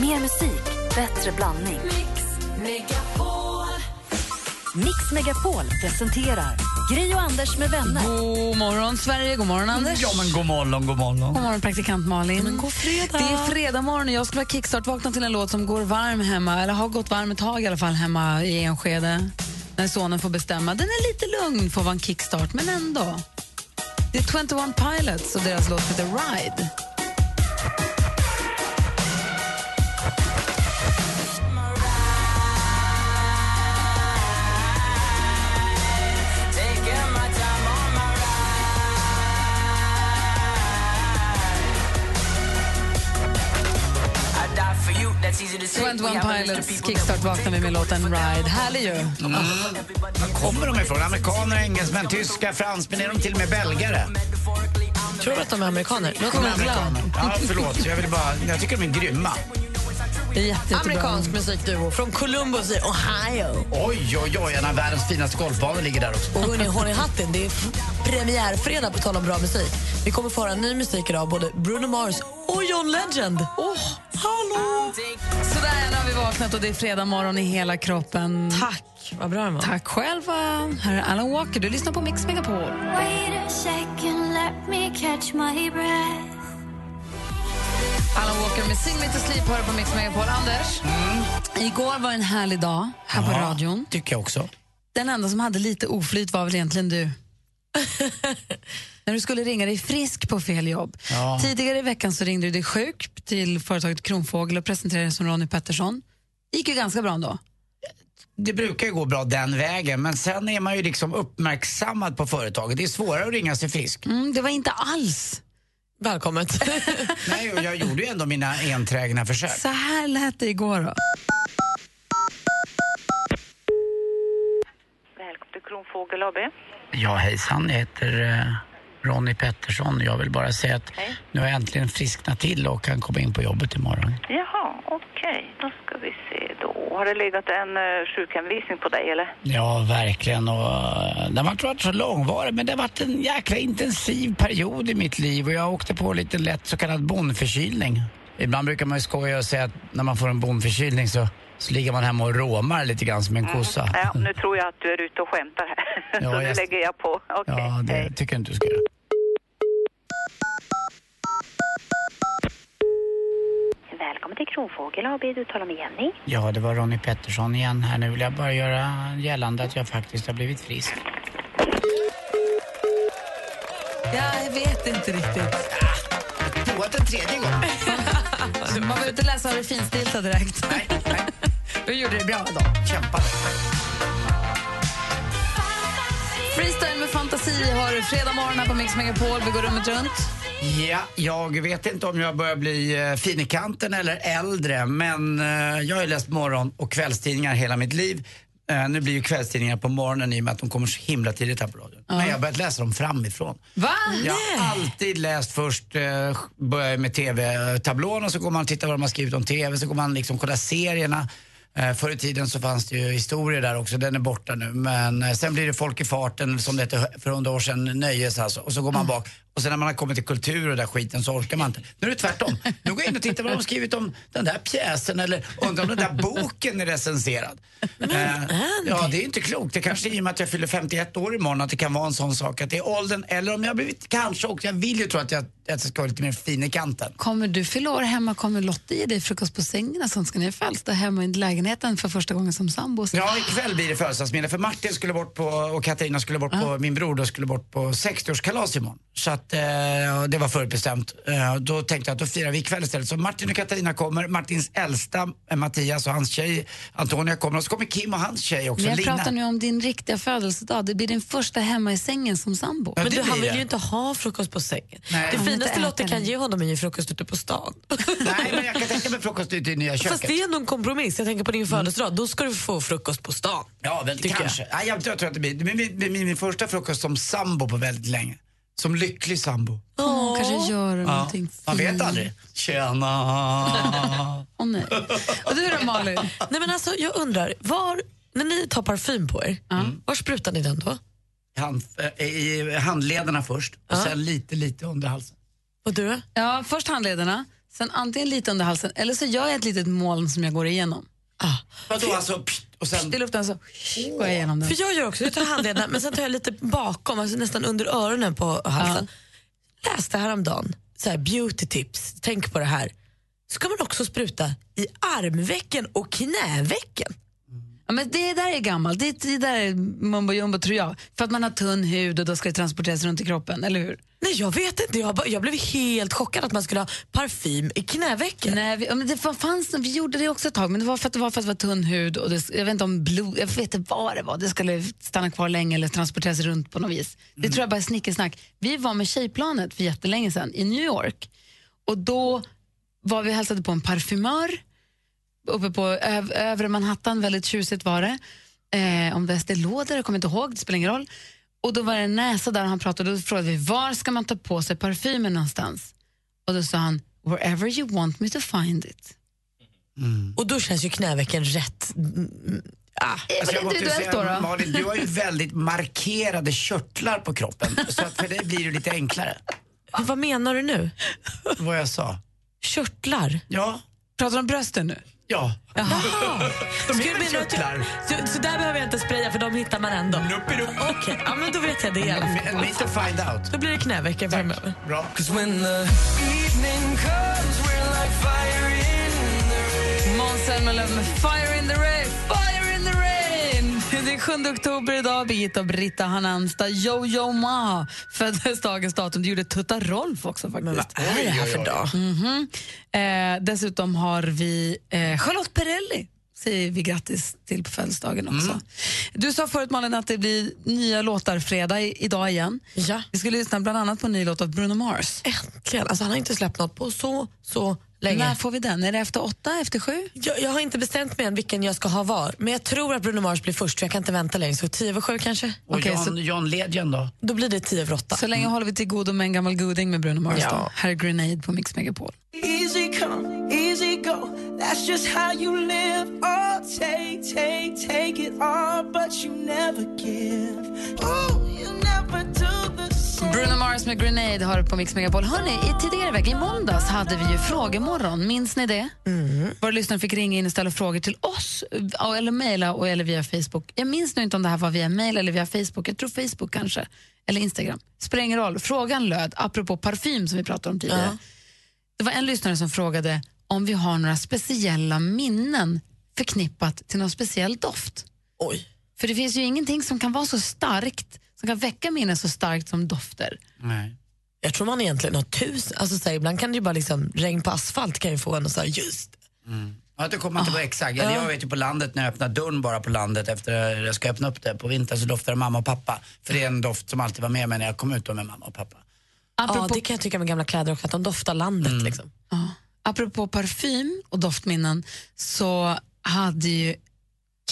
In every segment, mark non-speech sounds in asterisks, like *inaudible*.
Mer musik, bättre blandning. Mix Megapol presenterar Gry och Anders med vänner. God morgon, Sverige. God morgon, Anders. Ja, men god morgon, god morgon. God morgon, praktikant Malin. Men god fredag. Det är fredag morgon och jag skulle vara kickstart-vakna till en låt som går varm hemma, eller har gått varm ett tag i alla fall hemma i Enskede. När sonen får bestämma. Den är lite lugn för att vara en kickstart, men ändå. Det är 21 Pilots och deras låt heter Ride. Twenty Pilots kickstart vaknar vi med låten Ride. Härlig ju. Var kommer de ifrån? Amerikaner, engelsmän, tyskar, fransmän? Är de till och med belgare? Tror du att de är amerikaner? Låt Googla. Ja, förlåt. Jag, vill bara, jag tycker de är grymma. Jättebra. Amerikansk musikduo från Columbus i Ohio. Oj, oj, oj. En av världens finaste golfbanor ligger där också. Och hörni, håll i hatten, det är premiärfredag på tal om bra musik. Vi kommer få höra ny musik idag, både Bruno Mars och John Legend. Åh, hallå! Sådär, nu har vi vaknat och det är fredag morgon i hela kroppen. Tack, vad bra den var. Tack själva. Här är Alan Walker. Du lyssnar på Mix Megapol. Wait a second, let me catch my breath. Alan Walker med Sing Me To Sleep hör på Mix Megapol. Anders, igår var en härlig dag här på Ja, radion. tycker jag också. Den enda som hade lite oflyt var väl egentligen du. *laughs* När du skulle ringa dig frisk på fel jobb. Ja. Tidigare i veckan så ringde du dig sjuk till företaget Kronfågel och presenterade dig som Ronny Pettersson. Gick ju ganska bra ändå. Det brukar ju gå bra den vägen, men sen är man ju liksom uppmärksammad på företaget. Det är svårare att ringa sig frisk. Mm, det var inte alls. Välkommet. *laughs* Nej, och jag gjorde ju ändå mina enträgna försök. Så här lät det igår. Då. Välkommen till Kronfågel AB. Ja, hejsan. Jag heter eh, Ronny Pettersson. Jag vill bara säga att Hej. nu har jag äntligen frisknat till och kan komma in på jobbet imorgon. Jaha, okej. Då ska vi se då. Har det legat en uh, sjukhemvisning på dig eller? Ja, verkligen. Och, eh, den har inte varit så långvarig, men det har varit en jäkla intensiv period i mitt liv och jag åkte på en liten lätt så kallad bondförkylning. Ibland brukar man ju skoja och säga att när man får en bondförkylning så, så ligger man hemma och råmar lite grann som en kossa. Ja, nu tror jag att du är ute och skämtar här. Ja, *laughs* Så nu jag- lägger jag på. Okej, Ja, det hej. tycker jag inte du ska göra. Välkommen till Kronfågel AB. Du talar med Jenny. Ja, det var Ronny Pettersson igen här. Nu vill jag bara göra gällande att jag faktiskt har blivit frisk. Jag vet inte riktigt. Provat en tredje gång. *laughs* Man var ute och läsa av det finstilta direkt. Nej, nej. Du gjorde det bra då. Kämpade. Freestyle med fantasi har du fredag morgon här på Mix Megapol. Vi går rummet runt. Ja, jag vet inte om jag börjar bli eh, fin i kanten eller äldre, men eh, jag har ju läst morgon och kvällstidningar hela mitt liv. Eh, nu blir ju kvällstidningar på morgonen i och med att de kommer så himla tidigt här på radion. Men jag har börjat läsa dem framifrån. Va? Jag har alltid läst först, eh, börjar med TV-tablån och så går man och tittar vad de har skrivit om TV, så går man liksom kolla serierna. Eh, förr i tiden så fanns det ju historier där också, den är borta nu. Men eh, sen blir det Folk i farten, som det hette för hundra år sedan, nöjes alltså. Och så går man bak. Och sen när man har kommit till kultur och där skiten så orkar man inte. Nu är det tvärtom. Nu går jag in och tittar vad de har skrivit om den där pjäsen eller undrar om den där boken är recenserad. Eh, ja, det är inte klokt. Det kanske är i och med att jag fyller 51 år imorgon att det kan vara en sån sak att det är åldern eller om jag har blivit kanske också, jag vill ju tro att jag, att jag ska vara lite mer fin i kanten. Kommer du fylla år hemma, kommer Lotta ge dig frukost på sängen och sånt? Ska ni födelsedag hemma i lägenheten för första gången som sambos? Ja, ikväll blir det födelsedagsmiddag för Martin skulle bort på, och Katarina skulle bort på, min bror då skulle bort på 60-årskalas imorgon. Så att eh, det var förutbestämt. Eh, då tänkte jag att då firar vi ikväll istället. Så Martin och Katarina kommer, Martins äldsta eh, Mattias och hans tjej Antonia kommer och så kommer Kim och hans tjej också, Men jag Lina. pratar nu om din riktiga födelsedag. Det blir din första hemma i sängen som sambo. Ja, Men det du, han blir vill det. ju inte ha frukost på sängen. Nej. Det finaste Lotta äta kan ge honom är ju frukost ute på stan. *laughs* Nej, men jag kan tänka mig frukost ute i nya köket. Fast det är ändå en kompromiss. Jag tänker på din födelsedag. Då ska du få frukost på stan. Ja, väl, Tycker kanske. Ja, jag, jag tror att det blir det blir min, min, min första frukost som sambo på väldigt länge. Som lycklig sambo. Åh, kanske gör någonting Man vet aldrig. Tjena! *laughs* Åh, nej. Och du då Malin? Nej, men alltså, jag undrar, var, när ni tar parfym på er, var sprutar ni den då? Hand, eh, I handlederna först och Ja. sen lite, lite under halsen. Och du? Ja, först handlederna, sen antingen lite under halsen eller så gör jag ett litet moln som jag går igenom. Ah. Vadå alltså, pst, och sen... I luften så går jag igenom den. För jag gör också, jag tar handleden men sen tar jag lite bakom, alltså nästan under öronen på halsen. Läste häromdagen, så här, beauty tips, tänk på det här. Ska man också spruta i armvecken och knävecken? Ja, men det där är gammalt, det, det där är mumbo jumbo tror jag. För att man har tunn hud och då ska det transporteras runt i kroppen, eller hur? Nej jag vet inte, jag, bara, jag blev helt chockad att man skulle ha parfym i knävecken. Nej, vi, men det fanns, vi gjorde det också ett tag, men det var för att det var, för att det var tunn hud och det, jag vet inte om blod, jag vet inte vad det var, det skulle stanna kvar länge eller transporteras runt på något vis. Det tror jag bara är snickesnack. Vi var med tjejplanet för jättelänge sedan i New York och då var vi hälsade på en parfymör uppe på öv, övre Manhattan, väldigt tjusigt var det. Eh, om det är Estée Lauder, jag kommer inte ihåg, det spelar ingen roll. Och då var det en näsa där han pratade och då frågade vi var ska man ta på sig parfymen någonstans? Och då sa han wherever you want me to find it. Och då känns ju knävecken rätt. Mm, Ah. Alltså, jag måste ju individuellt säga, då, då? Malin, du har ju väldigt markerade körtlar på kroppen. *laughs* Så att för dig blir det lite enklare. Vad menar du nu? Vad jag sa. Körtlar? Ja, Pratar du om brösten nu? Ja. Jaha. *laughs* De du- körtlar. Så, så där behöver jag inte spraya för de hittar man ändå? Okej, ja, men då vet jag det i alla fall. En meet to find out. Då blir det knävecken framöver. Bra. Måns Zelmerlöw med Fire in the rain, är 7 oktober idag. Birgitta och Britta har namnsdag. Jojo Ma föddes dagens datum. Det gjorde Tutta Rolf också faktiskt. Vad är det här för dag? Mhm. Eh, dessutom har vi eh, Charlotte Perrelli säger vi grattis till på födelsedagen också. Du sa förut Malin att det blir nya låtar fredag i, idag igen. Ja. Vi ska lyssna bland annat på en ny låt av Bruno Mars. Äntligen. Alltså, han har inte släppt något på så, så länge. När får vi den? Är det efter åtta, efter sju? Jag, jag har inte bestämt mig än vilken jag ska ha var. Men jag tror att Bruno Mars blir först, för jag kan inte vänta längre. Så tio över sju kanske? Och Okej, John, så- John Legend då? Då blir det tio över åtta. Så länge håller vi till godo med en gammal goding med Bruno Mars. Ja. Då. Här är Grenade på Mix Megapol. Easy come, easy go. That's just how you live. Oh, take, take, take it all, but you never give. Oh, you never do. Bruno Mars med Grenade har på Mix Megapol. Hörrni, i tidigare vecka, i måndags, hade vi ju frågemorgon. Minns ni det? Mm. Våra lyssnare fick ringa in och ställa frågor till oss, eller mejla eller via Facebook. Jag minns nu inte om det här var via mejl eller via Facebook. Jag tror Facebook kanske, eller Instagram. Spelar ingen roll. Frågan löd, apropå parfym som vi pratade om tidigare. Ja. Det var en lyssnare som frågade om vi har några speciella minnen förknippat till någon speciell doft. Oj. För det finns ju ingenting som kan vara så starkt, som kan väcka minnen så starkt som dofter. Nej. Jag tror man egentligen har tusen. Alltså, så här, ibland kan det ju bara liksom, regn på asfalt kan ju få en att säga just Ja, det kommer man inte på exakt. Eller Jag vet ju på landet när jag öppnar dörren bara på landet efter jag ska öppna upp det på vintern så doftar det mamma och pappa. För det är en doft som alltid var med mig när jag kom ut då med mamma och pappa. Ja, Apropå, det kan jag tycka med gamla kläder också, att de doftar landet. Liksom. ja, apropå parfym och doftminnen så hade ju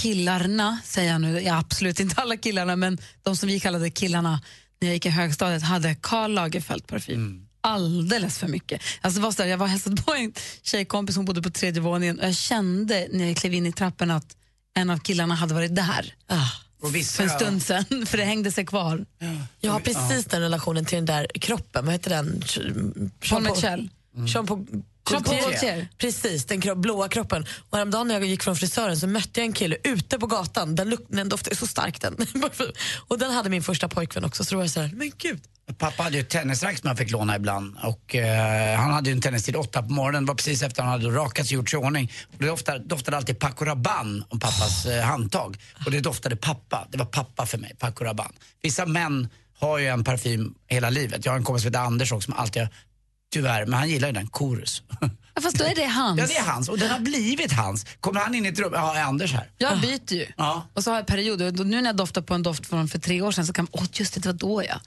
killarna, säger jag nu, ja, absolut inte alla killarna, men de som vi kallade killarna när jag gick i högstadiet hade Karl Lagerfeld parfym. Alldeles för mycket. Alltså var så där, jag var och hälsade på en tjejkompis, hon bodde på tredje våningen och jag kände när jag klev in i trappen att en av killarna hade varit där Ah. Vissa, för en stund sen, *laughs* för det hängde sig kvar. Jag har precis den relationen till den där kroppen, vad heter den? Paul Mitchell. Paul Jean Paul Gaultier. Precis, den kro- blåa kroppen. Och häromdagen när jag gick från frisören så mötte jag en kille ute på gatan. Den, luk- den doftade så starkt den. *laughs* och den hade min första pojkvän också. Så då var jag så här, men gud. Pappa hade ju ett tennisrack som jag fick låna ibland och eh, han hade ju en tennistid åtta på morgonen. Det var precis efter han hade rakat sig och gjort sig i ordning. Och det doftade, doftade alltid Paco Rabanne om pappas eh, handtag. Och det doftade pappa. Det var pappa för mig, Paco Rabanne. Vissa män har ju en parfym hela livet. Jag har en kompis som heter Anders också som alltid har, tyvärr, men han gillar ju den, Chorus. Ja, fast då är det hans. ja det är hans och den har blivit hans. Kommer han in i ett rum, ja är Anders här. Jag byter ju. Ja. Och så har jag perioder. Och Nu när jag doftar på en doft från för tre år sedan så kan åh just det, det var då ja.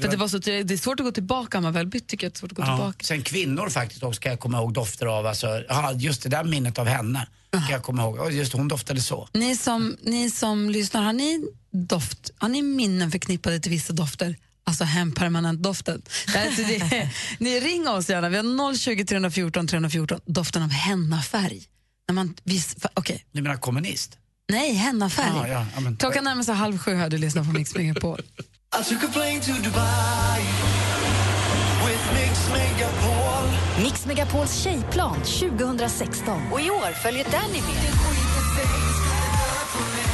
För det, var så, det är svårt att gå tillbaka, om man väl bytt tycker jag. Det är svårt att gå Ja. tillbaka. Sen kvinnor faktiskt också ska jag komma ihåg dofter av. Alltså, ja, just det där minnet av henne kan jag komma ihåg. Och Just hon doftade så. Ni som, ni som lyssnar, har ni doft, har ni minnen förknippade till vissa dofter? Alltså hempermanent-doften. Det här- så det- *laughs* Ni ring oss gärna, vi har 020 314 314, doften av hennafärg. När man, vis, fa- okej. Du menar kommunist? Nej, hennafärg. Ja, ja, ja, men- Klockan närmar sig halv sju här, du lyssnar på Mix Megapol. Mix Megapols tjejplan 2016. Och i år följer Danny med.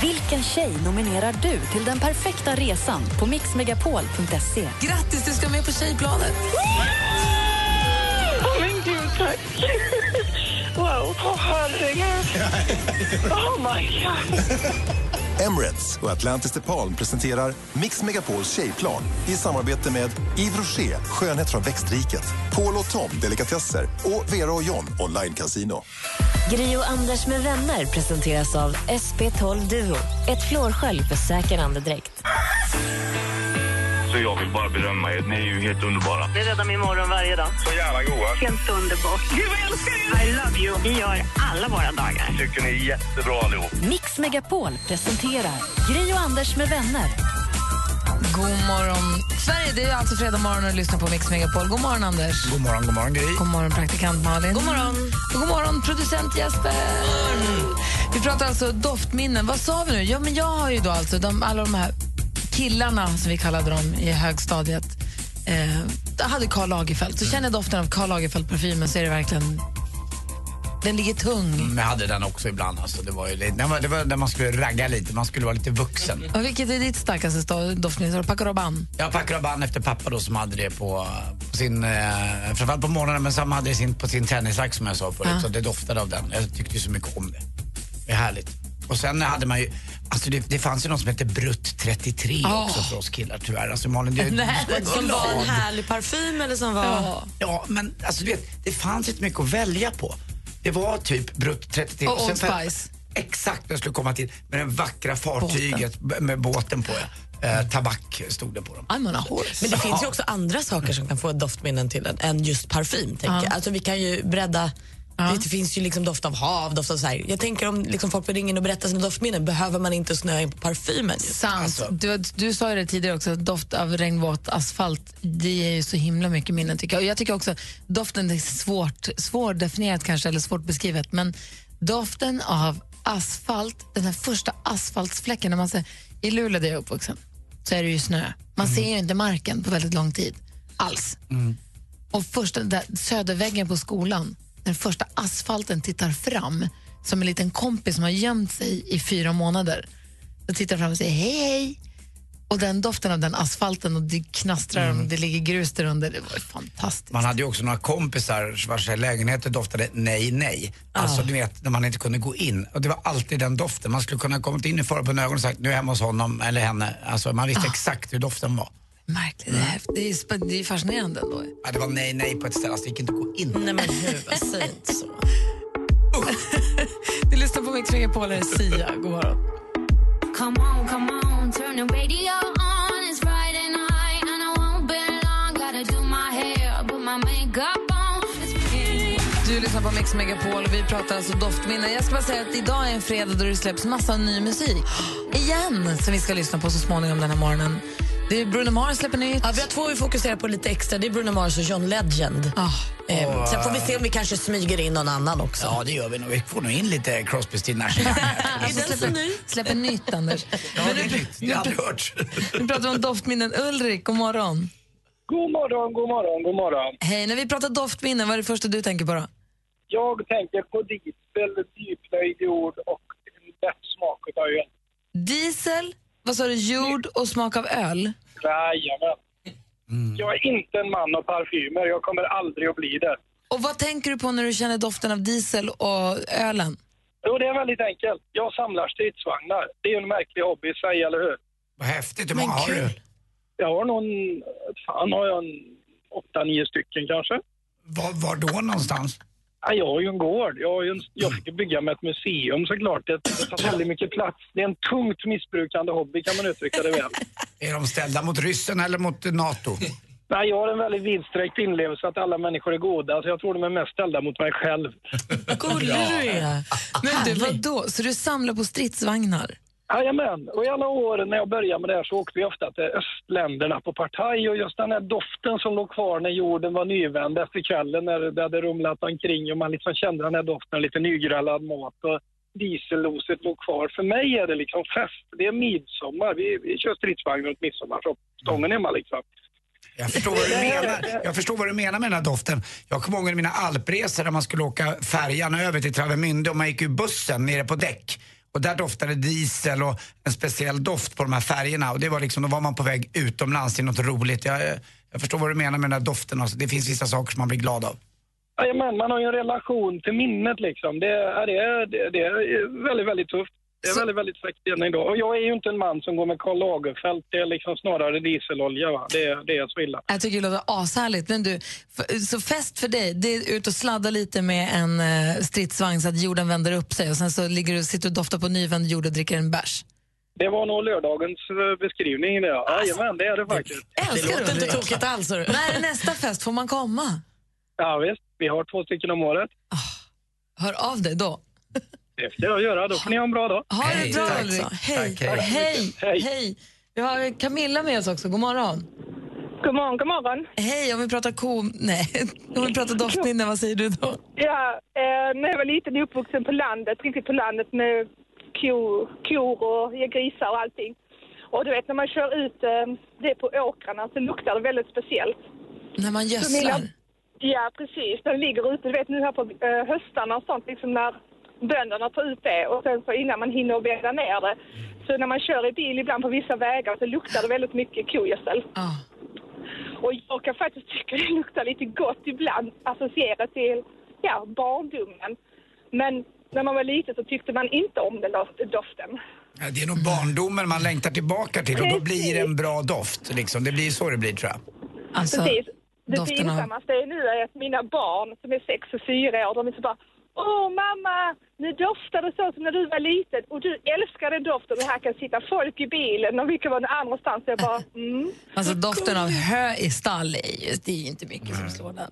Vilken tjej nominerar du till den perfekta resan på mixmegapol.se? Grattis, du ska med på tjejplanet! Åh, men gud, tack. Wow, åh herregud. Oh my god. Emirates och Atlantis DePaul presenterar Mix Megapols tjejplan i samarbete med Yves Rocher, skönhet från växtriket, Paul och Tom, delikatesser och Vera och John, online casino. Gri och Anders med vänner presenteras av SP12 Duo. Ett flårskölj för säker andedräkt. Så jag vill bara berömma er. Ni är ju helt underbara. Det räddar min morgon varje dag. Så jävla goa. Helt underbart. Gud, vad jag älskar er! I love you. Vi gör alla våra dagar. Tycker ni är jättebra allihop. Mix Megapol presenterar Gri och Anders med vänner. God morgon, Sverige! Det är alltså fredag morgon och du lyssnar på Mix Megapol. God morgon, Anders. God morgon, god morgon Gry. God morgon, praktikant Malin. God morgon, och god morgon producent Jesper. Vi pratar alltså doftminnen. Vad sa vi nu? Ja, men jag har ju då alltså de, alla de här killarna, som vi kallade dem i högstadiet, eh, hade Karl Lagerfeld. Så känner jag doften av Karl Lagerfeld-parfymen så är det verkligen... Den ligger tung. Men jag hade den också ibland. Alltså. Det var ju det var, det var när man skulle ragga lite, man skulle vara lite vuxen. Och vilket är ditt starkaste Rabanne? Jag packade band efter pappa då som hade det på, på sin, eh, framförallt på morgonen men som hade det sin, på sin tennisrack som jag sa förut. Ja. Så det doftade av den. Jag tyckte så mycket om det. Det är härligt. Och sen hade man ju, alltså det, det fanns ju något som hette Brutt 33 Ja. också för oss killar tyvärr. Alltså Malin, det, *laughs* Nej, ska Som var en härlig parfym eller som var... Ja. Ja, men alltså du vet, det fanns inte mycket att välja på. Det var typ Brutt 33. Och sen Old Spice. Exakt, jag skulle komma till. Med det vackra fartyget b- med båten på. Eh, tabak stod det på dem. I'm on a horse. Men det finns ju också andra saker som kan få doftminnen till en än just parfym. Tänker Ja. jag. Alltså, vi kan ju bredda Det finns ju liksom doft av hav, doft av så här. Jag tänker om liksom folk in och berätta sina doftminnen, behöver man inte snöa in på parfymen? Sant. du, du sa ju det tidigare också, att doft av regnvåt asfalt, det ger ju så himla mycket minnen tycker jag. Och jag tycker också doften är svårt, svårdefinierat kanske, eller svårt beskrivet, men doften av asfalt, den här första asfaltsfläcken, när man ser, i Luleå där jag är uppvuxen, så är det ju snö. Man ser ju inte marken på väldigt lång tid, alls. Och första, där, söderväggen på skolan, den första asfalten tittar fram som en liten kompis som har gömt sig i fyra månader. Då tittar fram och säger hej, hej. Och den doften av den asfalten och det knastrar och det ligger grus där under. Det var fantastiskt. Man hade ju också några kompisar vars lägenheter doftade nej, nej. Alltså du vet, när man inte kunde gå in. Och det var alltid den doften. Man skulle kunna kommit in i förhållanden på ögonen och sagt nu är jag hemma hos honom eller henne. Alltså man visste exakt hur doften var. Märkligt. Det är, häftigt. det, är, det är fascinerande ändå. Ja, det var nej, nej på ett ställe, alltså det gick inte att gå in. Nej men hur, säg inte så. *laughs* Du lyssnar på Mix Megapol, här är Sia. God morgon. Come on, come on, turn the radio on. It's Friday night and I won't be long. Gotta do my hair, put my makeup Du lyssnar på Mix Megapol och vi pratar alltså doftminnen. Jag ska bara säga att idag är en fredag då det släpps massa ny musik. *gasps* Igen, som vi ska lyssna på så småningom den här morgonen. Det är Bruno Mars släpper nytt. Ja, vi har två vi fokuserar på lite extra. Det är Bruno Mars och John Legend. Ah. Eh, sen får vi se om vi kanske smyger in någon annan också. Ja, det gör vi nog. Vi får nog in lite Crosby, Stills Nash *laughs* den så ny? Släpper nytt, Anders. Ja, det är nytt. Det har jag aldrig hört. Nu pratar vi om doftminnen. Ulrik, god morgon. God morgon, god morgon, god morgon. Hej, när vi pratar doftminnen, vad är det första du tänker på då? Jag tänker på diesel, djuplöjd jord och en lätt smak av öl. Diesel, vad sa du, jord och smak av öl? Jajamän. Jag är inte en man av parfymer. Jag kommer aldrig att bli det. Och vad tänker du på när du känner doften av diesel och ölen? Jo, det är väldigt enkelt. Jag samlar stridsvagnar. Det är ju en märklig hobby i sig, eller hur? Vad häftigt. Hur många har du? Jag har någon... Fan, har jag en åtta, nio stycken kanske? Var, var då någonstans? Ja, jag har ju en gård. Jag, har ju en, jag ska bygga med ett museum såklart. Det, det tar väldigt mycket plats. Det är en tungt missbrukande hobby kan man uttrycka det väl. Är de ställda mot ryssen eller mot NATO? Nej, jag har en väldigt vidsträckt inlevelse att alla människor är goda, så jag tror de är mest ställda mot mig själv. Gullig du är. Men du, vadå? Så du samlar på stridsvagnar? Jajamän, och i alla år när jag började med det här så åkte vi ofta till östländerna på partaj och just den här doften som låg kvar när jorden var nyvänd efter kvällen när det hade rumlat omkring och man liksom kände den här doften lite nygrällad mat och dieselloset låg kvar. För mig är det liksom fest. Det är midsommar. Vi, vi kör stridsvagn runt midsommar stången hemma liksom. Jag förstår, vad du menar. jag förstår vad du menar med den här doften. Jag kommer ihåg mina alpresor där man skulle åka färjan över till Travemünde och man gick ur bussen nere på däck. Och där doftade diesel och en speciell doft på de här färgerna. Och det var liksom, då var man på väg utomlands till något roligt. Jag, jag förstår vad du menar med den här doften. Alltså. Det finns vissa saker som man blir glad av. Jajamän, man har ju en relation till minnet liksom. Det, är- det, är- det, det är väldigt, väldigt tufft. Det är väldigt, väldigt fräckt än idag. Och jag är ju inte en man som går med Karl Lagerfeld. Det är liksom snarare dieselolja. Va? Det, är- det är så illa. Jag tycker det låter ashärligt. Men du, så fest för dig, det är ut och sladda lite med en eh, stridsvagn så att jorden vänder upp sig och sen så ligger du, sitter du och doftar på nyvänd jord och dricker en bärs. Det var nog lördagens eh, beskrivning. Det. Jajamän, det är det faktiskt. Älskar låter inte tokigt alls. När är nästa fest? Får man komma? Ja, visst. Vi har två stycken om året. Hör av dig då. Det ska jag göra. Då får ni ha en bra dag. Ha det bra tack. Ulrik. Hej. Tack, hej. hej. Hej. Vi har Camilla med oss också. God morgon. God morgon, god morgon. Hej, om vi pratar ko... Nej, om vi pratar doftminnen, vad säger du då? Ja, eh, när jag var liten uppvuxen på landet, riktigt på landet med ko, kor och ja, grisar och allting. Och du vet när man kör ut eh, det på åkrarna så luktar det väldigt speciellt. När man gödslar? Ja, precis. När det ligger ute, du vet nu här på eh, höstarna och sånt, liksom när bönderna tar ut det och sen så innan man hinner bädda ner det. Så när man kör i bil ibland på vissa vägar så luktar det väldigt mycket kogödsel. Och jag kan faktiskt tycka *laughs* det luktar lite gott ibland, associerat till ja, barndomen. Men när man var liten så tyckte man inte om den dof- doften. Ja, Det är nog barndomen man längtar tillbaka till och då blir det en bra doft. Liksom. Det blir så det blir tror jag. Alltså, Precis. Det av- pinsammaste är nu är att mina barn som är sex och fyra år, de är så bara Åh mamma, nu doftar det så som när du var liten och du älskar den doften och här kan sitta folk i bilen och vi kan vara någon annanstans. Jag bara, *laughs* mm. Alltså doften av hö i stall är ju, det är ju inte mycket som slår den.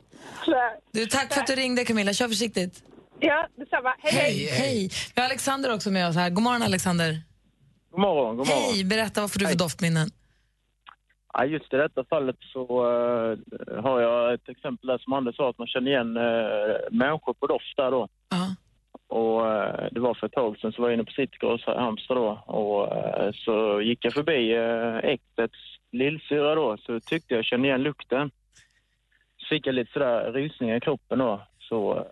Du, tack för att du ringde Camilla, kör försiktigt. Ja, detsamma. Hej, hej. Hej. Vi har Alexander också med oss här. God morgon Alexander. God morgon, god morgon. Hej, berätta vad får du för doftminnen? Ja, just i detta fallet så eh, har jag ett exempel där som Anders sa, att man känner igen uh, människor på doft där då. Och eh, det var för ett tag sedan så var jag inne på Citygross Halmstad då och så gick jag förbi uh, äktets lillsyra då så tyckte jag kände igen lukten. Så fick jag lite sådär rysningar i kroppen då. Så,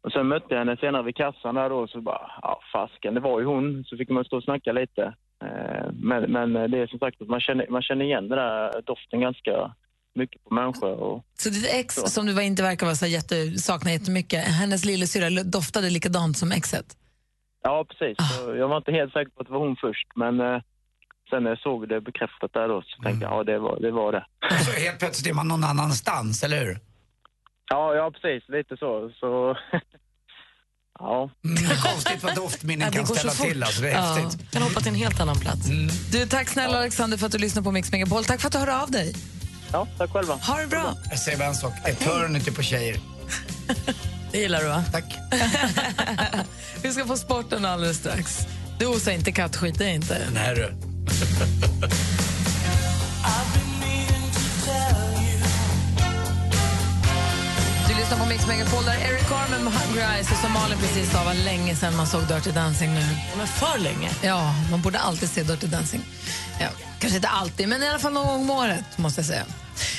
och sen mötte jag henne senare vid kassan där då så bara, ja fasken, det var ju hon. Så fick man stå och snacka lite. Eh, Men, men det är som sagt att man känner, man känner igen den där doften ganska mycket på människor. Och, Så ditt ex, som du var inte verkar vara så jätte, sakna jättemycket, hennes lillasyrra doftade likadant som exet? ja, precis. Så jag var inte helt säker på att det var hon först, men eh, sen när jag såg det bekräftat där då så tänkte jag, ja det var det. Var det. Och *laughs* så helt plötsligt är man någon annanstans, eller hur? Ja, ja precis. Lite så. så *laughs* ja. konstigt vad doftminnen kan ställa till. Alltså, det är häftigt. Kan hoppa till en helt annan plats. Du, tack snälla Alexander för att du lyssnar på Mix Megapol. Tack för att du hörde av dig. Ja, tack själva. Ha det bra. Jag säger bara en sak, eternity på tjejer. *laughs* Det gillar du va? Tack. *laughs* Vi ska få sporten alldeles strax. Du osar inte kattskit, det är inte. Nej du. *laughs* lyssnar på Mix Megapol där Eric Carmen med Hungry Eyes och som Malin precis sa var länge sedan man såg Dirty Dancing nu. Men för länge? Ja, man borde alltid se Dirty Dancing. Ja, kanske inte alltid, men i alla fall någon gång om året måste jag säga.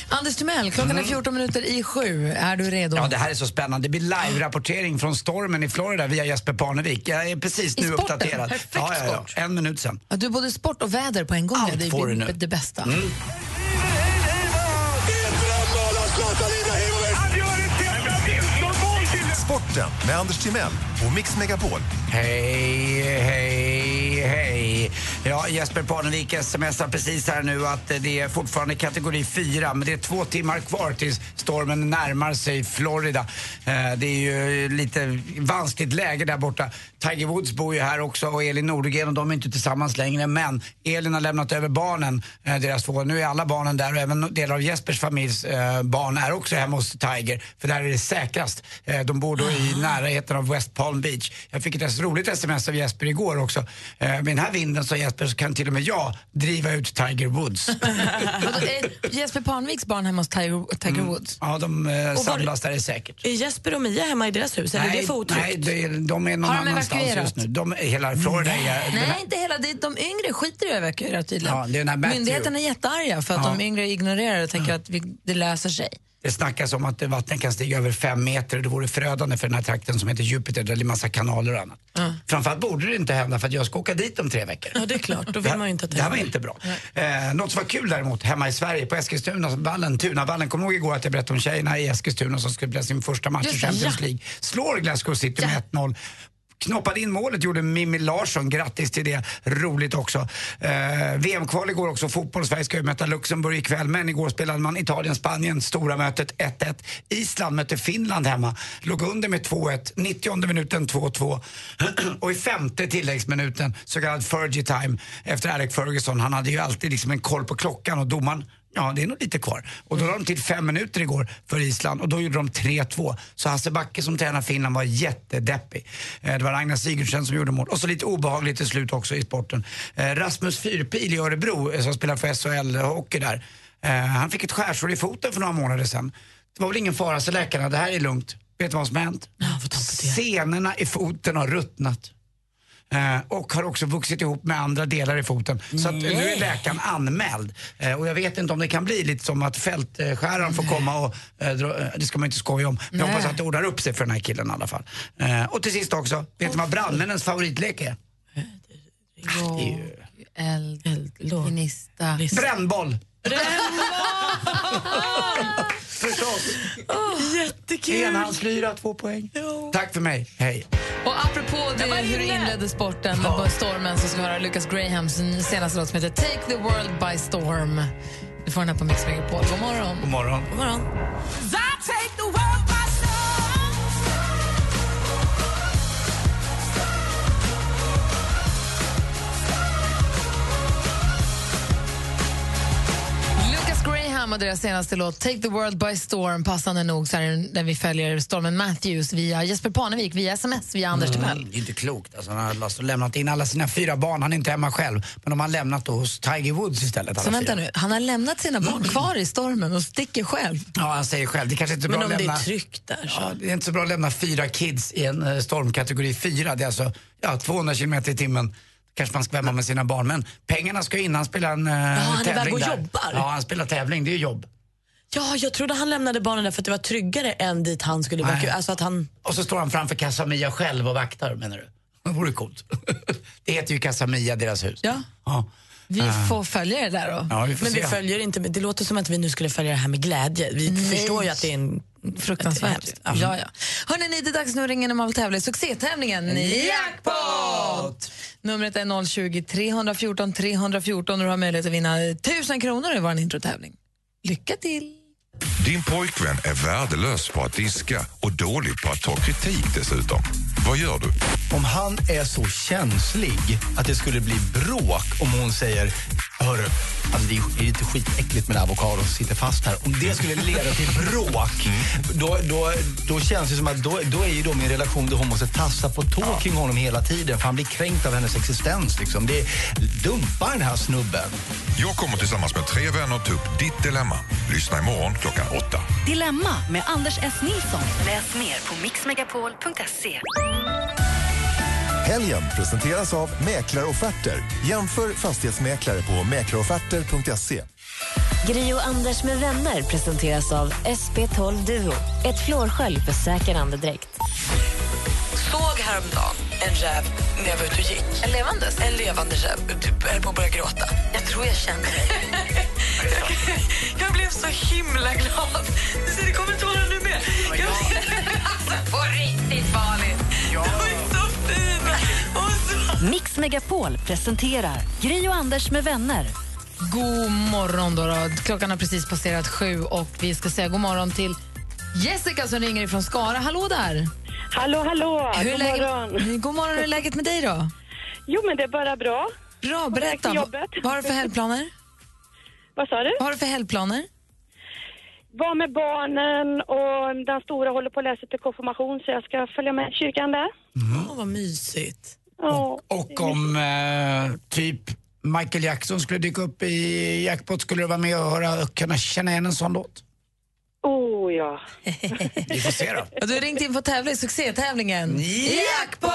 Anders Timell, klockan är 14 minuter i sju. Är du redo? Ja, det här är så spännande. Det blir live-rapportering från stormen i Florida via Jesper Parnevik. Jag är precis I nu sporten. uppdaterad. Perfekt ja, ja, ja. En minut sen. Ja, du både sport och väder på en gång. Allt det får du det, nu. det bästa. Mm. Sporten med Anders Timell och Mix Megapol. Hej, hej, hej. Ja, Jesper Parnevik smsar precis här nu att det är fortfarande kategori 4 men det är två timmar kvar tills stormen närmar sig Florida. Eh, det är ju lite vanskligt läge där borta. Tiger Woods bor ju här också och Elin Nordegren och de är inte tillsammans längre men Elin har lämnat över barnen, eh, deras två. Nu är alla barnen där och även delar av Jespers familjs eh, barn är också hemma hos Tiger för där är det säkrast. Eh, De bor då i närheten av West Palm Beach. Jag fick ett roligt sms av Jesper igår också. Eh, Med den här vinden så har Jesper så kan till och med jag driva ut Tiger Woods. *laughs* Jesper Parnviks barn hemma hos Tiger, Tiger Woods? Ja, de eh, var- samlas där är säkert. Är Jesper och Mia hemma i deras hus? Eller är det för otryggt? nej är, de är någon Har de annanstans evakuerat? just nu. De, hela Florida är... Nej, inte hela. Det är, de yngre skiter i att evakuera tydligen. Ja, det är den här. Myndigheterna är jättearga för att Ja. de yngre ignorerar och tänker att vi, det löser sig. Det snackas om att vattnet kan stiga över fem meter och det vore förödande för den här trakten som heter Jupiter där det är massa kanaler och annat. Framförallt borde det inte hända för att jag ska åka dit om tre veckor. Ja, det är klart. Då vill man ju inte att det här var inte bra. Eh, något som var kul däremot hemma i Sverige på Eskilstuna, vallen, Tunavallen. Kommer du ihåg igår att jag berättade om tjejerna i Eskilstuna som skulle spela sin första match i Just det, Champions ja. League. Slår Glasgow City med 1-0. Knoppade in målet gjorde Mimmi Larsson, grattis till det. Roligt också. Eh, VM-kval igår också, fotboll. Sverige ska ju möta Luxemburg ikväll, men igår spelade man Italien-Spanien, stora mötet 1-1. Island mötte Finland hemma, låg under med 2-1, 90 minuten 2-2 *clears throat* och i femte tilläggsminuten så kallad Fergie time efter Eric Ferguson. Han hade ju alltid liksom en koll på klockan och domaren Ja, det är nog lite kvar. Och då la de till fem minuter igår för Island och då gjorde de 3-2. Så Hasse Backe som tränar Finland var jättedeppig. Eh, Det var Ragnar Sigurdsen som gjorde mål. Och så lite obehagligt till slut också i sporten. Eh, Rasmus Fyrpil i Örebro eh, som spelar för SHL Hockey där. Han fick ett skärsår i foten för några månader sedan. Det var väl ingen fara, så läkarna, det här är lugnt. Vet du vad som har hänt? Senorna i foten har ruttnat. Eh, och har också vuxit ihop med andra delar i foten. Så att, nu är läkaren anmäld. Eh, och jag vet inte om det kan bli lite som att fältskäraren får komma och eh, dra, det ska man inte skoja om. Men jag hoppas att det ordnar upp sig för den här killen i alla fall. Och till sist också, vet du vad brandmännens favoritlek är? Ah, det är ju... Eld, gnista. Brännboll! *laughs* Förstås. Jättekul! Enhandslyra, två poäng. Tack för mig, hej. Och apropå det, hur du inledde sporten på stormen så ska vi höra Lucas Grahams senaste låt som heter Take the world by storm. Du får den här på Mix Megapol. God morgon. God morgon. God morgon. I take Graham och deras senaste låt Take the world by storm passande nog så här, när vi följer stormen Matthews via Jesper Parnevik, via sms, via Anders Timell. Mm, det är inte klokt. Alltså, han har alltså lämnat in alla sina fyra barn. Han är inte hemma själv. Men de har lämnat då hos Tiger Woods istället. Så vänta fyra. nu, han har lämnat sina barn kvar i stormen och sticker själv. Ja, han säger själv. Det kanske inte är Men bra om att det är lämna... tryggt där så. Ja, det är inte så bra att lämna fyra kids i en eh, stormkategori 4. Det är alltså ja, 200 kilometer i timmen. Kanske man ska vara med sina barn. Men pengarna ska in. Han spelar en uh, han är tävling och där. jobbar. Ja, han spelar tävling. Det är jobb. Ja, jag trodde han lämnade barnen där för att det var tryggare än dit han skulle Nej. Alltså att han... Och så står han framför Casamia själv och vaktar, menar du? Det vore coolt. det heter ju Casamia, deras hus. Ja. Ja. Vi Ah. får följa det där då. Ja, vi får Men vi se. följer inte, det låter som att vi nu skulle följa det här med glädje. Vi Nej. förstår ju att det är en... Fruktansvärt. Ja. Ja, Hörrni, ni, det är dags nu att ringa när man vill tävla i succétävlingen Jackpot! Numret är 020 314 314 och du har möjlighet att vinna 1000 kronor i vår introtävling. Lycka till! Din pojkvän är värdelös på att diska och dålig på att ta kritik dessutom. Vad gör du? Om han är så känslig att det skulle bli bråk om hon säger Hörru, alltså det är lite skitäckligt med avokado som sitter fast här. Om det skulle leda till bråk, då, då, då känns det som att då, då är ju då min relation då hon måste tassa på tå kring honom hela tiden för han blir kränkt av hennes existens. Liksom. Det Dumpa den här snubben. Jag kommer tillsammans med tre vänner ta upp ditt dilemma. Lyssna imorgon klockan åtta. Dilemma med Anders S. Nilsson. Läs mer på mixmegapol.se. Helgen presenteras av Mäklarofferter. Jämför fastighetsmäklare på mäklarofferter.se. Gri och Anders med vänner presenteras av SP12 Duo. Ett flårskölj för säker andedräkt. Såg häromdagen en räv när jag var ute och gick. En levandes? En levande räv. Typ, höll på att börja gråta. Jag tror jag känner dig. *laughs* jag blev så himla glad. Du ser, det kommer tårar nu med. Jag, *laughs* På riktigt farligt. de är så fina. Så... Mix Megapol presenterar Gry och Anders med vänner. God morgon. Då, då. Klockan har precis passerat sju och vi ska säga god morgon till Jessica som ringer ifrån Skara. Hallå där! Hallå, hallå! Hur God läget? morgon. God morgon. Hur är läget med dig då? Jo, men det är bara bra. Bra, berätta. Vad, har du för helgplaner? Vad sa du? Vad har du för helgplaner? Var med barnen och den stora håller på att läsa till konfirmation så jag ska följa med i kyrkan där. Åh, vad mysigt. Ja. Och om eh, typ Michael Jackson skulle dyka upp i jackpot, skulle du vara med och höra och kunna känna igen en sån låt? Oh ja. Vi får se då. Och du har ringt in för att tävla i succétävlingen Jackpot!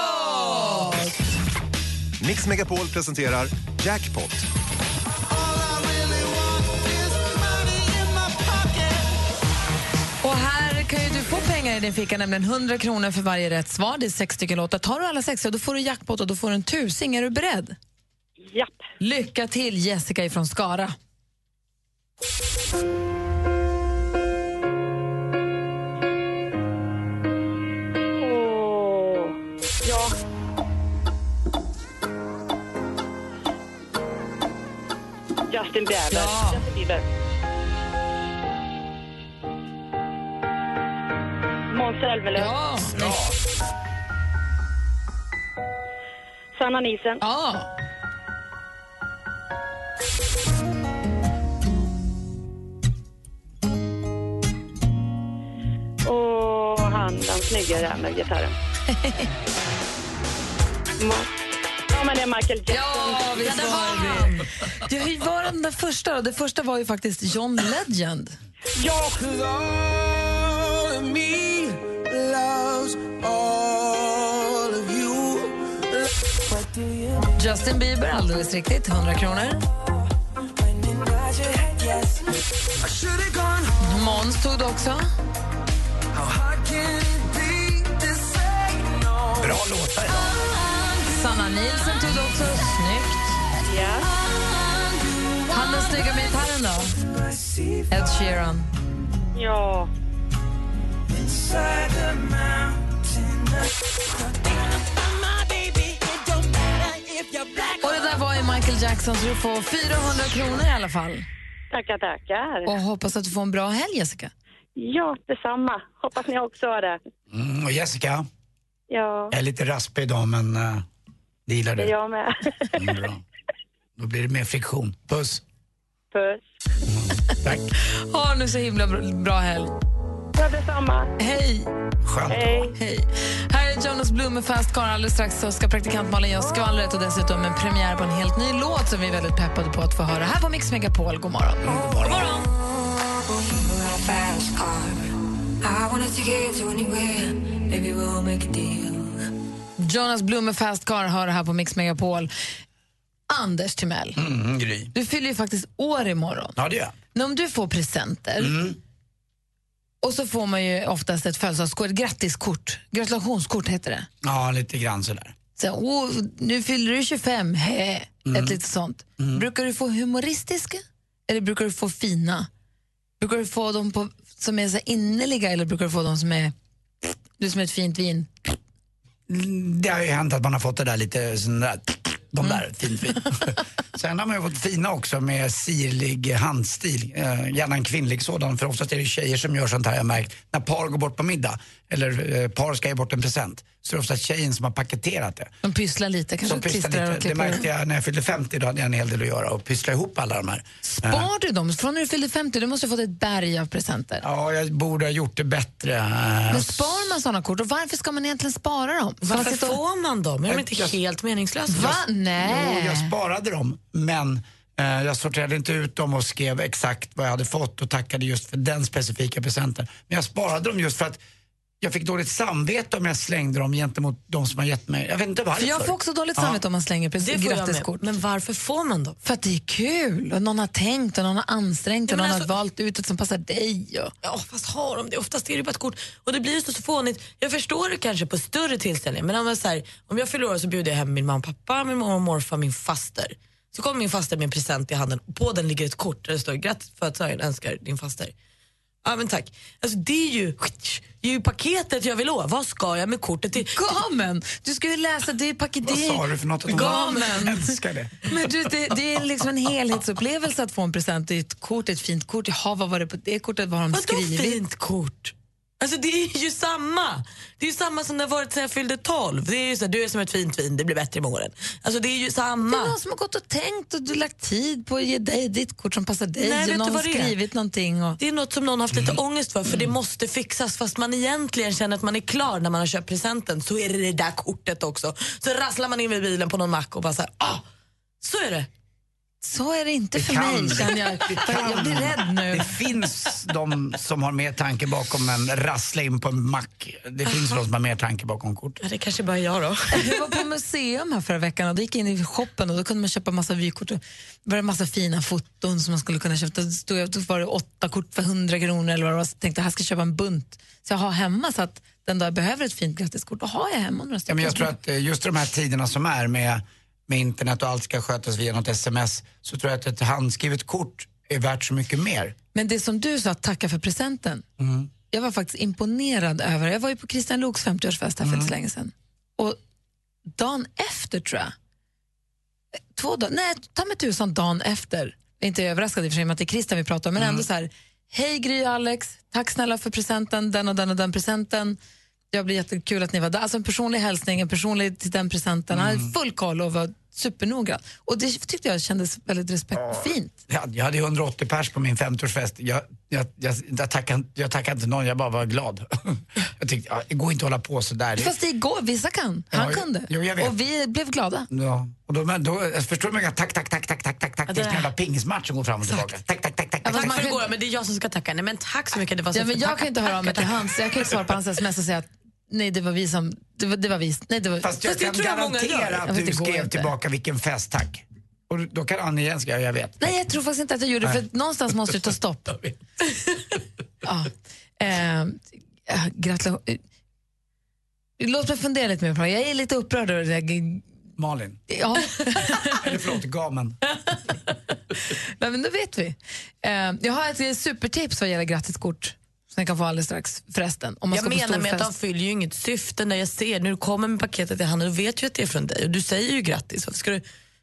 Mix Megapol presenterar Jackpot. Och här kan ju du få pengar i din ficka, nämligen 100 kronor för varje rätt svar. Det är sex stycken låtar. Tar du alla sex, ja, då får du jackpot och då får du en tusing. Är du beredd? Japp. Lycka till, Jessica ifrån Skara. Justin Bieber. Ja. Justin Bieber. Måns Zelmerlöw. Ja. Sanna Nielsen. Ja. Och han den snygga där med gitarren. *laughs* Det är Michael Jackson. Ja, visst var det. Du, hur var den där första då? Det första var ju faktiskt John Legend. Ja! Justin Bieber, alldeles riktigt. 100 kronor. Måns tog du också. Bra låtar idag. Sanna Nielsen tog du också. Snyggt. Ja. Han den snygga med gitarren då? Ed Sheeran. Ja. Och det där var ju Michael Jackson, så du får 400 kronor i alla fall. Tackar, tackar. Och hoppas att du får en bra helg, Jessica. Ja, detsamma. Hoppas ni också har det. Mm, och Jessica, Ja, jag är lite raspig idag men uh, det gillar du. jag med. Mm, bra. Då blir det mer friktion. Puss. Puss. Tack. Ha nu så himla bra, helg. Ja, detsamma. Hej! Skönt. Hej. Hej. Här är Jonas Blum med Fast Car. Alldeles strax så ska praktikant Malin oss skvallret och dessutom en premiär på en helt ny låt som vi är väldigt peppade på att få höra. Här på Mix Megapol. God morgon. God morgon. I wanna Jonas Blum med Fast Car hör här på Mix Megapol. Anders Timell, Mm, Gry. du fyller ju faktiskt år imorgon. Ja, det gör jag. Om du får presenter Mm. och så får man ju oftast ett födelsedagskort, ett grattiskort, gratulationskort heter det. Ja, lite grann sådär. Så, oh, nu fyller du 25, hä, Mm. ett litet sånt. Brukar du få humoristiska eller brukar du få fina? Brukar du få dem på, som är så innerliga eller brukar du få dem som är, du som är ett fint vin? Det har ju hänt att man har fått det där lite sån där, de där, fint fint. *laughs* Sen har man ju fått fina också med sirlig handstil, eh, gärna en kvinnlig sådan för oftast är det tjejer som gör sånt här jag märkt. När par går bort på middag eller eh, par ska ge bort en present så är det oftast tjejen som har paketerat det. De pysslar lite, kanske pysslar klistrar och lite. Det klipper. märkte jag när jag fyllde 50, då hade jag en hel del att göra och pyssla ihop alla de här. Eh, Spar du dem? Från när du fyllde 50, du måste ha fått ett berg av presenter. Ja, jag borde ha gjort det bättre. Eh, Men spar man såna kort och varför ska man egentligen spara dem? Ska man Varför sitta får man dem? Är de inte Jag- helt meningslösa? Va? Nej. Jo, jag sparade dem, men eh, jag sorterade inte ut dem och skrev exakt vad jag hade fått och tackade just för den specifika presenten. Men jag sparade dem just för att jag fick dåligt samvete om jag slängde dem gentemot de som har gett mig. Jag vet inte varför. För jag får också dåligt Ja. samvete om man slänger Det precis med. Men varför får man dem? För att det är kul och någon har tänkt och någon har ansträngt och Ja, någon alltså- har valt ut ett som passar dig. Och... Ja, fast har de det? Oftast är det bara ett kort. Och det blir ju så, så fånigt. Jag förstår det kanske på större tillställningar, men om jag, så här, om jag fyller år så bjuder jag hem min mamma och pappa, min mormor och morfar, min faster. Så kommer min faster med en present i handen och på den ligger ett kort där det står grattis födelsedagen, önskar din faster. Ja men tack. Alltså det är ju, det är ju paketet jag vill ha. Vad ska jag med kortet till? Gamen! Du ska ju läsa, det är paket... Vad sa du för något? Gamen! älskar det. Men du, det, det är liksom en helhetsupplevelse att få en present. Det är ett kort, ett fint kort. Jaha, vad var det på det kortet? Vad har de Vadå skrivit? fint kort? Alltså det är ju samma. Det är samma som det har varit sen jag fyllde 12. Det är ju så här, du är som ett fint vin, det blir bättre med åren. Alltså det är ju Det samma. är någon som har gått och tänkt och du lagt tid på att ge dig ditt kort som passar dig. Nej, och någon har det skrivit någonting. Och... Det är något som någon har haft lite ångest för, för det måste fixas. Fast man egentligen känner att man är klar när man har köpt presenten så är det det där kortet också. Så rasslar man in vid bilen på någon mack och bara så här, ah, så är det. Så är det inte för kan mig, känner jag. *laughs* Det kan- Jag blir rädd nu. Det finns de som har mer tanke bakom än rassla in på en mack. Det finns de som har mer tanke bakom kort. Ja, det kanske bara jag då. *laughs* Jag var på museum här förra veckan och då gick jag in i shoppen och då kunde man köpa massa vykort. Det var en massa fina foton som man skulle kunna köpa. Då stod jag, då var det åtta kort för 100 kronor eller vad det var. Så jag tänkte här ska jag köpa en bunt. Så jag har hemma så att den dag jag behöver ett fint grattiskort, då har jag hemma några Ja, stycken. men jag tror att eh, just de här tiderna som är med, med internet och allt ska skötas via något sms så tror jag att ett handskrivet kort är värt så mycket mer. Men det som du sa, tacka för presenten. Mm. Jag var faktiskt imponerad över, jag var ju på Christian Loks 50-årsfest här för Mm. inte så länge sedan. Och dagen efter tror jag, två dagar, nej ta mig tusan dagen efter, jag är inte överraskad i och för sig att det är Christian vi pratar om, men Mm. ändå så här, hej Gry Alex, tack snälla för presenten, den och den och den presenten. Jag blir jättekul att ni var där. Alltså en personlig hälsning, en personlig till den presenten. Han Mm. hade full koll och var supernoggrann. Och det tyckte jag kändes väldigt respektfint. Ja, jag hade 180 pers på min 50-årsfest. Jag, jag, jag, jag, tackade, jag tackade inte någon, jag bara var glad. *laughs* jag tyckte, ja, det går inte att hålla på sådär. Fast det går, vissa kan. Han Ja, kunde. jo, jag vet. och vi blev glada. Ja, och då, men då, jag förstår du hur tack, tack, tack, tack, tack, tack, tack. Det är en jävla pingismatch som går fram och tillbaka. Tack, tack, tack, tack, tack. Tack kan- igår, men det är jag som ska tacka. Nej, men tack så mycket. Det var så Ja, men jag kan inte höra av mig till hans. Jag kan inte svara på hans sms och säga att nej, det var vi som... Det var, det var vi. Nej, det var, Fast jag kan garantera att du skrev inte. tillbaka vilken fest, tack. Och då kan Annie igen skriva, jag vet. Nej, jag tror faktiskt inte att jag gjorde det, för Nej. någonstans måste det ta *laughs* stopp. ja. eh, eh, Gratulation. Låt mig fundera lite mer på det. Jag är lite upprörd över det. Malin. Ja. *laughs* Eller förlåt, gamen. *laughs* Nej, men då vet vi. Eh, jag har ett supertips vad gäller grattiskort som ni kan få alldeles strax förresten. Om man Jag menar med att de fest. fyller ju inget syfte. När jag ser, när du kommer med paketet i handen, då vet jag att det är från dig. Och du säger ju grattis. Varför ska, du,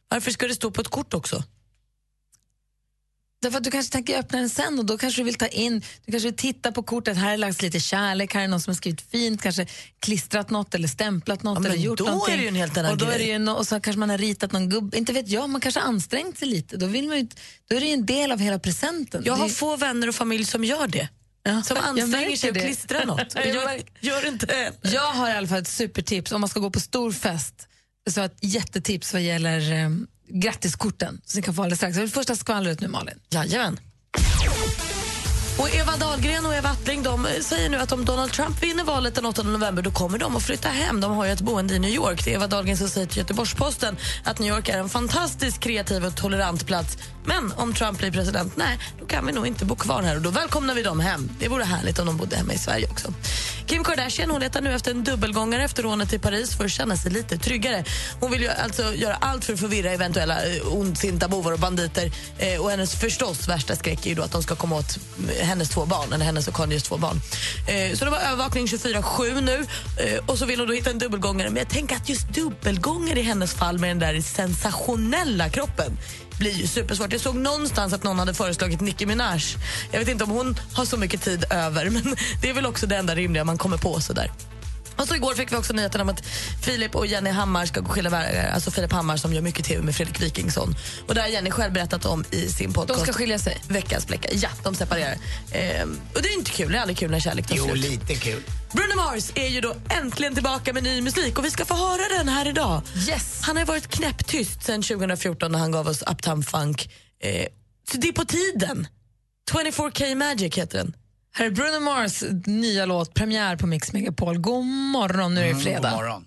varför ska det stå på ett kort också? Därför att du kanske tänker öppna den sen och då kanske du vill ta in, du kanske vill titta på kortet, här är lagts lite kärlek, här är någon som har skrivit fint, kanske klistrat något eller stämplat något Ja, eller gjort då är någonting. det ju en helt annan och då är det grej. no, och så kanske man har ritat någon gubbe, inte vet jag, man kanske har ansträngt sig lite. Då, vill man ju, då är det ju en del av hela presenten. Jag har Det- få vänner och familj som gör det. Ja, Som jag anstränger sig och det. klistrar något. *laughs* Jag gör inte det. Jag har i alla fall ett supertips om man ska gå på stor fest. Så ett jättetips vad gäller eh, grattiskorten som ni kan få alldeles strax. Det är första skvallret nu Malin. Jajamän. Och Eva Dahlgren och Eva Attling de säger nu att om Donald Trump vinner valet den 8 november då kommer de att flytta hem. De har ju ett boende i New York. Det är Eva Dahlgren som säger till Göteborgs-Posten att New York är en fantastiskt kreativ och tolerant plats. Men om Trump blir president, nej, då kan vi nog inte bo kvar här och då välkomnar vi dem hem. Det vore härligt om de bodde hemma i Sverige också. Kim Kardashian hon letar nu efter en dubbelgångare efter rånet i Paris för att känna sig lite tryggare. Hon vill ju alltså göra allt för att förvirra eventuella eh, ondsinta bovar och banditer. Eh, och hennes förstås värsta skräck är ju då att de ska komma åt eh, hennes två barn, eller hennes och Kanyes två barn. Eh, så det var övervakning 24-7 nu eh, och så vill hon då hitta en dubbelgångare. Men jag tänker att just dubbelgångare i hennes fall med den där sensationella kroppen blir ju supersvårt. Jag såg någonstans att någon hade föreslagit Nicki Minaj. Jag vet inte om hon har så mycket tid över, *laughs* men det är väl också det enda rimliga man kommer på. sådär. Och så igår fick vi också nyheten om att Filip och Jenny Hammar ska gå skilda vägar. Alltså Filip Hammar som gör mycket tv med Fredrik Wikingsson. Och det har Jenny själv berättat om i sin podcast. De ska skilja sig? Veckans bläcka. Ja, de separerar. Ehm, och det är inte kul. Det är aldrig kul när kärlek tar Jo, slut. lite kul. Bruno Mars är ju då äntligen tillbaka med ny musik och vi ska få höra den här idag. Yes. Han har varit knäpptyst sedan 2014 när han gav oss Uptown Funk. Eh, så det är på tiden. 24K Magic heter den. Här är Bruno Mars nya låt, premiär på Mix Megapol. God morgon, nu är det Mm, fredag. god morgon.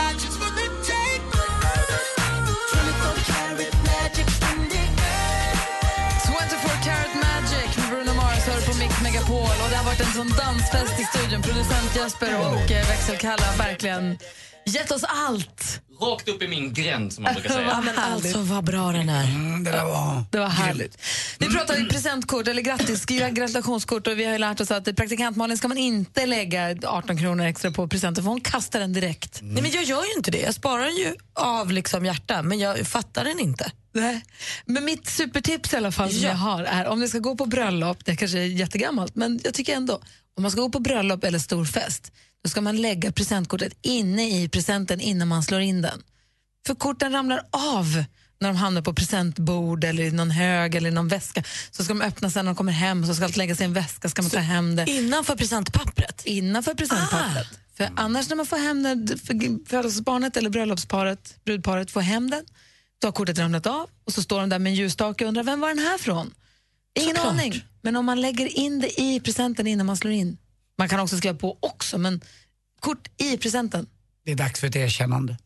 I just wanna take 24 karat magic in the air. 24 Karat Magic med Bruno Mars hör på Mix Megapol. Och det har varit en sån dansfest i studion. Producent Jesper och eh, växelkalle har verkligen gett oss allt. Rakt upp i min gränd som man brukar *laughs* säga. Ja, men Alltså vad bra den är. Mm, det där var... Det var härligt. Vi pratar ju presentkort eller grattis, gratulationskort och vi har ju lärt oss att i praktikant Malin ska man inte lägga 18 kronor extra på presenten för hon kastar den direkt. Nej, men jag gör ju inte det. Jag sparar den ju av liksom hjärta, men jag fattar den inte. Nej. Men mitt supertips i alla fall som Ja. jag har är om ni ska gå på bröllop, det kanske är jättegammalt, men jag tycker ändå, om man ska gå på bröllop eller stor fest, då ska man lägga presentkortet inne i presenten innan man slår in den. För korten ramlar av när de hamnar på presentbord eller i någon hög eller i någon väska. Så ska de öppna sen när de kommer hem så ska allt läggas i en väska, ska man ta hem det. Innanför presentpappret? Innanför presentpappret. För annars när man får hem för födelsebarnet eller bröllopsparet, brudparet får hem den, då har kortet ramlat av och så står de där med en ljusstake och undrar vem var den här från? Ingen Såklart. aning. Men om man lägger in det i presenten innan man slår in, man kan också skriva på också, men kort i presenten. Det är dags för ett erkännande.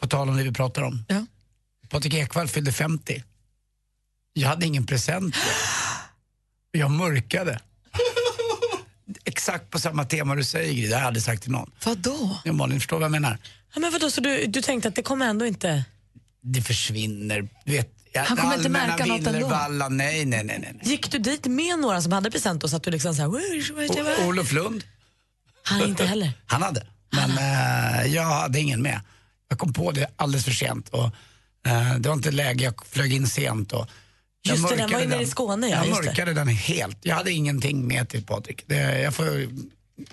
På tal om det vi pratar om. Ja. Patrik Ekwall fyllde 50. Jag hade ingen present. Jag mörkade. Exakt på samma tema du säger Gry, det har jag aldrig sagt till någon. Vadå? Ja, Malin, förstår vad jag menar? Ja, men vadå, så du, du tänkte att det kommer ändå inte... Det försvinner. Du vet, ja, Han kommer inte märka något ändå. villervallan, Nej, nej, nej. nej. Gick du dit med några som hade present och satt du liksom så här... O- Olof Lund. Han inte heller. Han hade, men eh, jag hade ingen med. Jag kom på det alldeles för sent och eh, det var inte läge, jag flög in sent. Och jag Just det, den mörkade var ju nere i Skåne, ja, Jag just det. mörkade den helt. Jag hade ingenting med till Patrik. Det, jag får jag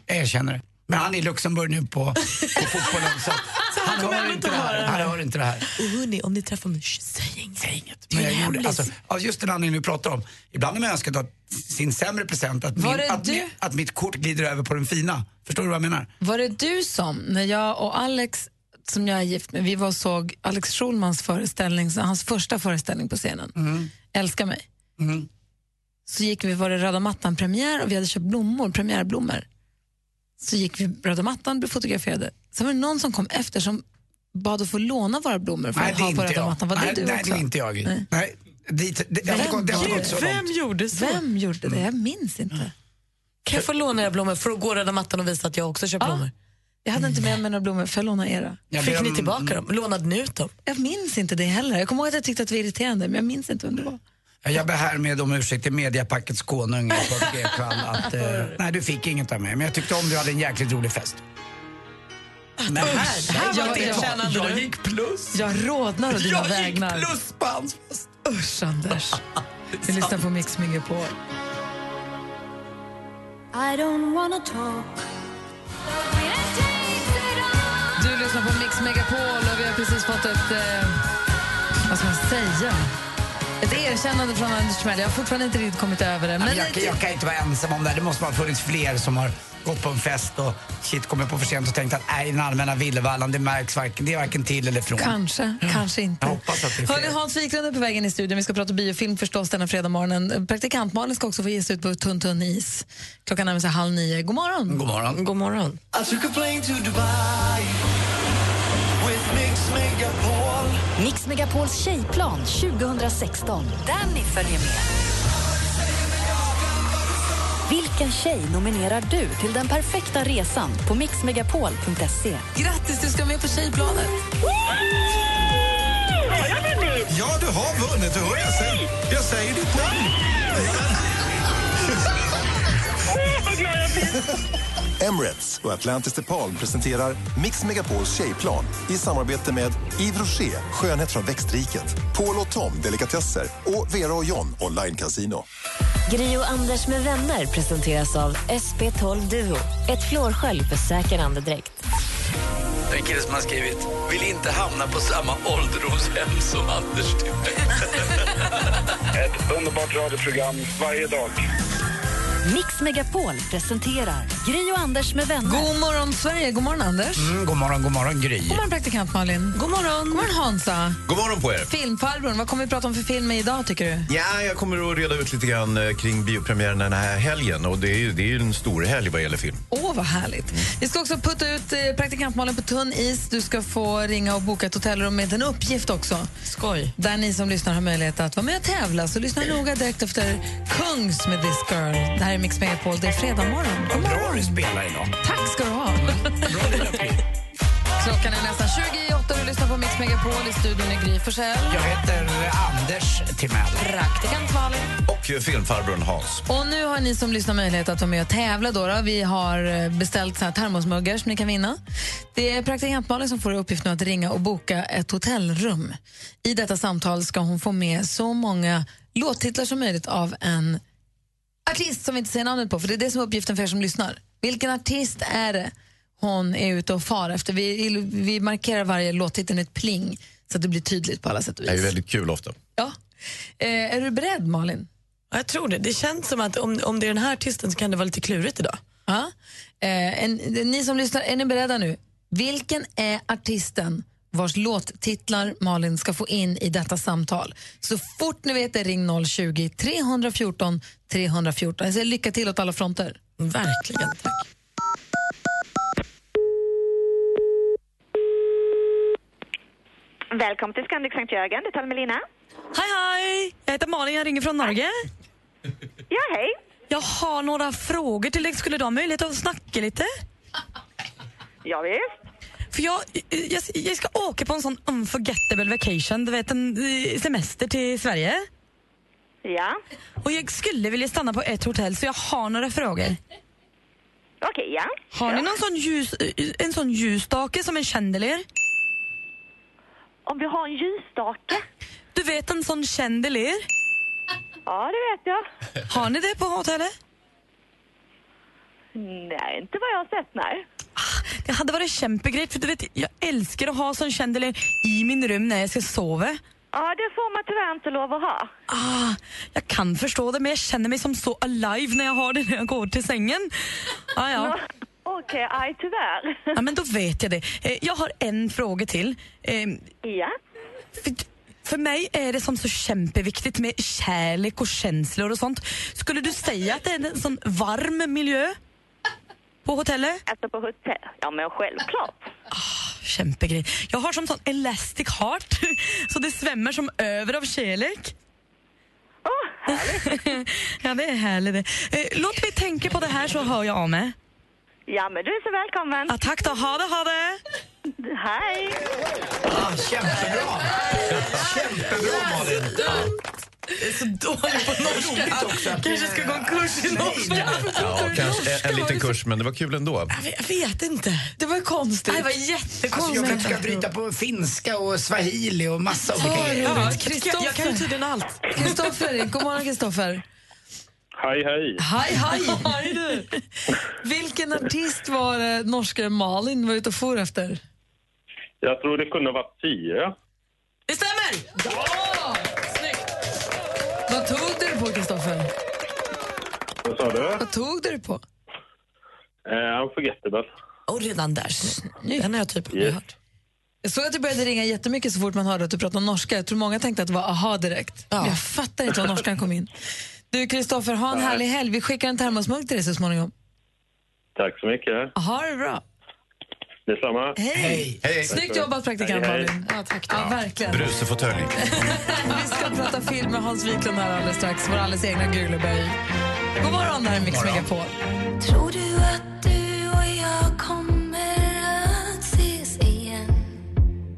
erkänner det. Men han är i Luxemburg nu på, på fotbollen *laughs* så, han, kommer hör inte det här. höra Han det. hör inte det här. Och hörni, om ni träffar mig, säg inget. Säg inget. Det Men en jag gjorde, alltså, just den anledningen du pratar om. Ibland har man önskat att sin sämre present, att, min, det att, du? att mitt kort glider över på den fina. Förstår du vad jag menar? Var det du som, när jag och Alex, som jag är gift med, vi var och såg Alex Schulmans föreställning, så hans första föreställning på scenen, Älska mig. Mm. Så gick vi, var det röda mattan-premiär och vi hade köpt blommor, premiärblommor. Så gick vi röda mattan, blev fotograferade. Sen var det någon som kom efter som bad att få låna våra blommor för Nej, att det ha på röda jag. mattan. Var det nej, du nej, också? det är inte jag. Nej. Nej. det, det, har inte gått- det gått så långt. gjorde så? Vem gjorde det? Jag minns inte. Kan jag få låna era blommor för att gå röda mattan och visa att jag också köpt blommor? Jag hade inte med mig några blommor, får jag låna era? Jag Fick ni tillbaka dem? Lånade ni ut dem? Jag minns inte det heller. Jag kommer ihåg att jag tyckte att det var irriterande, men jag minns inte vem det var. Jag ber härmed om ursäkt till mediapackets konung Ekwall att eh, nej du fick inget av mig men jag tyckte om du hade en jäkligt rolig fest. Men här var jag, erkännande jag nu. gick plus. Jag rodnar å dina Jag gick vägnar. plus på hans fest. Usch, Anders. *laughs* Vi lyssnar på Mix Megapol. I don't wanna talk. Du lyssnar på Mix Megapol och vi har precis fått ett... Eh, vad ska man säga? Ett erkännande från Anders Timell. Jag har fortfarande inte riktigt kommit över det. Men Men jag, kan- jag kan inte vara ensam om det här. Det måste ha funnits fler som har gått på en fest och shit kommer på för sent och tänkt att nej den allmänna villervallan det märks varken, det är varken till eller från. Kanske, kanske inte. Jag hoppas att det är. Hans Wiklund är på vägen i studion. Vi ska prata biofilm förstås denna fredag morgonen. Praktikant Malin ska också få ge sig ut på tunn, tunn is. Klockan närmar sig halv nio. God morgon. God morgon. God morgon. I took a plane to Dubai with Mix Megapol. Mix Megapols tjejplan 2016. Danny följer med. Vilken tjej nominerar du till den perfekta resan på mixmegapol.se? Grattis, du ska med på tjejplanet. Ja, du har vunnit. Du hör, jag, säger, jag säger ditt namn. Emirates och Atlantis DePaul presenterar Mix Megapols tjejplan i samarbete med Yves Rocher, skönhet från växtriket, Paul och Tom, delikatesser och Vera och John, online casino. Gri och Anders med vänner presenteras av SP12 Duo. Ett flårskölj för säker andedräkt. Det är en kille som har skrivit vill inte hamna på samma ålderdomshem som Anders. *laughs* Ett underbart radioprogram varje dag. Mix Megapol presenterar Gry och Anders med vänner. God morgon, Sverige. God morgon, Anders. Mm, god morgon, god morgon Gry. God morgon, praktikant Malin. God morgon. God morgon, Hansa. God morgon på er. Filmfarbrorn, vad kommer vi prata om för film idag, tycker du? Ja, jag kommer att reda ut lite grann eh, kring biopremiären den här helgen. Och det är ju, det är ju en stor helg vad gäller film. Åh, vad härligt. Vi ska också putta ut eh, praktikantmalen på tunn is. Du ska få ringa och boka ett hotellrum med en uppgift också. Skoj. Där ni som lyssnar har möjlighet att vara med och tävla. Så lyssna noga direkt efter Kungs med This Girl. Det här är Mix Megapol. Det är fredag morgon. God Bra du spelar idag. Tack ska du ha. Klockan är nästan 20 i åtta och du lyssnar på Mix Megapol. I studion är Gry Forssell. Jag heter Anders Timell. Praktikant Malin. Och filmfarbrorn Hans. Och nu har ni som lyssnar möjlighet att vara med och tävla. Då, då. Vi har eh, beställt så här termosmuggar som ni kan vinna. Det är praktikant Malin som får i uppgift nu att ringa och boka ett hotellrum. I detta samtal ska hon få med så många låttitlar som möjligt av en artist som vi inte säger namnet på, för det är det som är uppgiften för er som lyssnar. Vilken artist är det hon är ute och far efter? Vi, vi markerar varje låttitel med ett pling så att det blir tydligt på alla sätt och Det är ju vis. väldigt kul ofta. Ja. Eh, är du beredd, Malin? Ja, Jag tror det. Det känns som att om, om det är den här artisten så kan det vara lite klurigt idag. Ja. Eh, en, ni som lyssnar, är ni beredda nu? Vilken är artisten vars låttitlar Malin ska få in i detta samtal? Så fort ni vet det, ring 020-314 314. Jag säger lycka till åt alla fronter. Verkligen, tack. Välkommen till Scandic Sankt Jörgen, det talar med Lina. Hej, hej! Jag heter Malin, jag ringer från Norge. Ja, hej. Jag har några frågor till dig. Skulle du ha möjlighet att snacka lite? Ja, visst. För jag, jag, jag ska åka på en sån unforgettable vacation, du vet en eh, semester till Sverige. Ja. Och jag skulle vilja stanna på ett hotell så jag har några frågor. Okej, ja. Har ni någon sån ljus, eh, en sån ljusstake som en chandelier? Om vi har en ljusstake? Du vet en sån chandelier? Ja, det vet jag. Har ni det på hotellet? Nej, inte vad jag har sett, nej. Det hade varit kämpegrejt för du vet, jag älskar att ha sån chandelier i min rum när jag ska sova. Ja, det får man tyvärr inte lov att ha. Ah, jag kan förstå det men jag känner mig som så alive när jag har det när jag går till sängen. Ah, ja. Okej, aj tyvärr. ja, men då vet jag det. Eh, Jag har en fråga till. Eh, Ja. För, för mig är det som så kämpeviktigt med kärlek och känslor och sånt. Skulle du säga att det är en sån varm miljö på hotellet? Alltså på hotell? Ja, men självklart. Kämpegrej. Jag har som sån elastic heart, *laughs* så det svämmar som över av kärlek. *laughs* ja, det är härligt det. Eh, Låt mig tänka på det här så hör jag av mig. Ja, men du är så välkommen. Ja, tack då. Ha det, ha det. Hej. Ah, kämpebra! Kämpebra Malin! Är så dålig på norska. Kanske ska gå en kurs i norska. Ja, kanske en, en liten kurs, men det var kul ändå. Jag vet, jag vet inte. Det var konstigt. Det var jättekonstigt. Alltså jag kanske ska bryta på finska och swahili och massa olika Ja. Jag, kan ju tydligen allt. Kristoffer, god morgon Kristoffer. Hej, hej. Hej, hej! *laughs* hej du. Vilken artist var det norska Malin var ute och for efter? Jag tror det kunde ha varit tio. Det stämmer! Ja! Kristoffer? Vad sa du? Vad tog du på? Uh, unforgettable. Och redan där, snyggt. Den har jag typ aldrig Yes. hört. Jag såg att det började ringa jättemycket så fort man hörde att du pratade norska. Jag tror många tänkte att det var aha direkt. Men Jag fattar inte var norskan kom in. Du, Kristoffer, ha en härlig helg. Vi skickar en termosmugg till dig så småningom. Tack så mycket. Ha det bra. Detsamma. Hej! Hej. Snyggt jobbat, praktikant Hej, hej. Malin. Ja, tack. Ja, verkligen. *laughs* Vi ska prata film med Hans Wiklund här alldeles strax. Vår alldeles egna Guleböj. God morgon, det här är Mix Megapol. Tror du att du och jag kommer att ses igen?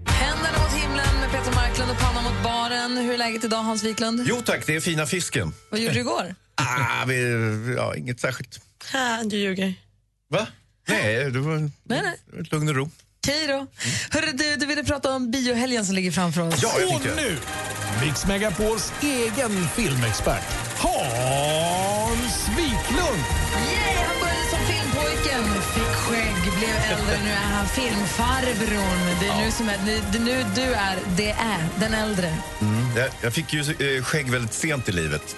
Händerna mot himlen med Peter Marklund och pannan mot baren. Hur är läget idag, Hans Wiklund? Jo tack, det är fina fisken. Vad gjorde du igår? Ah, vi, ja, inget särskilt. Ha, du ljuger. Va? Nej, det var, Nej, nej. ett lugn och ro. Okej då. Hörru, du, du ville prata om biohelgen som ligger framför oss. Ja, jag Och nu, Mix Megapols egen filmexpert, Hans Wiklund. Yay, han började som filmpojken, fick skägg, blev äldre. Nu är han filmfarbrorn. Det är nu, som är, det är nu du är, det är, den äldre. Mm. Jag, jag fick ju eh, skägg väldigt sent i livet.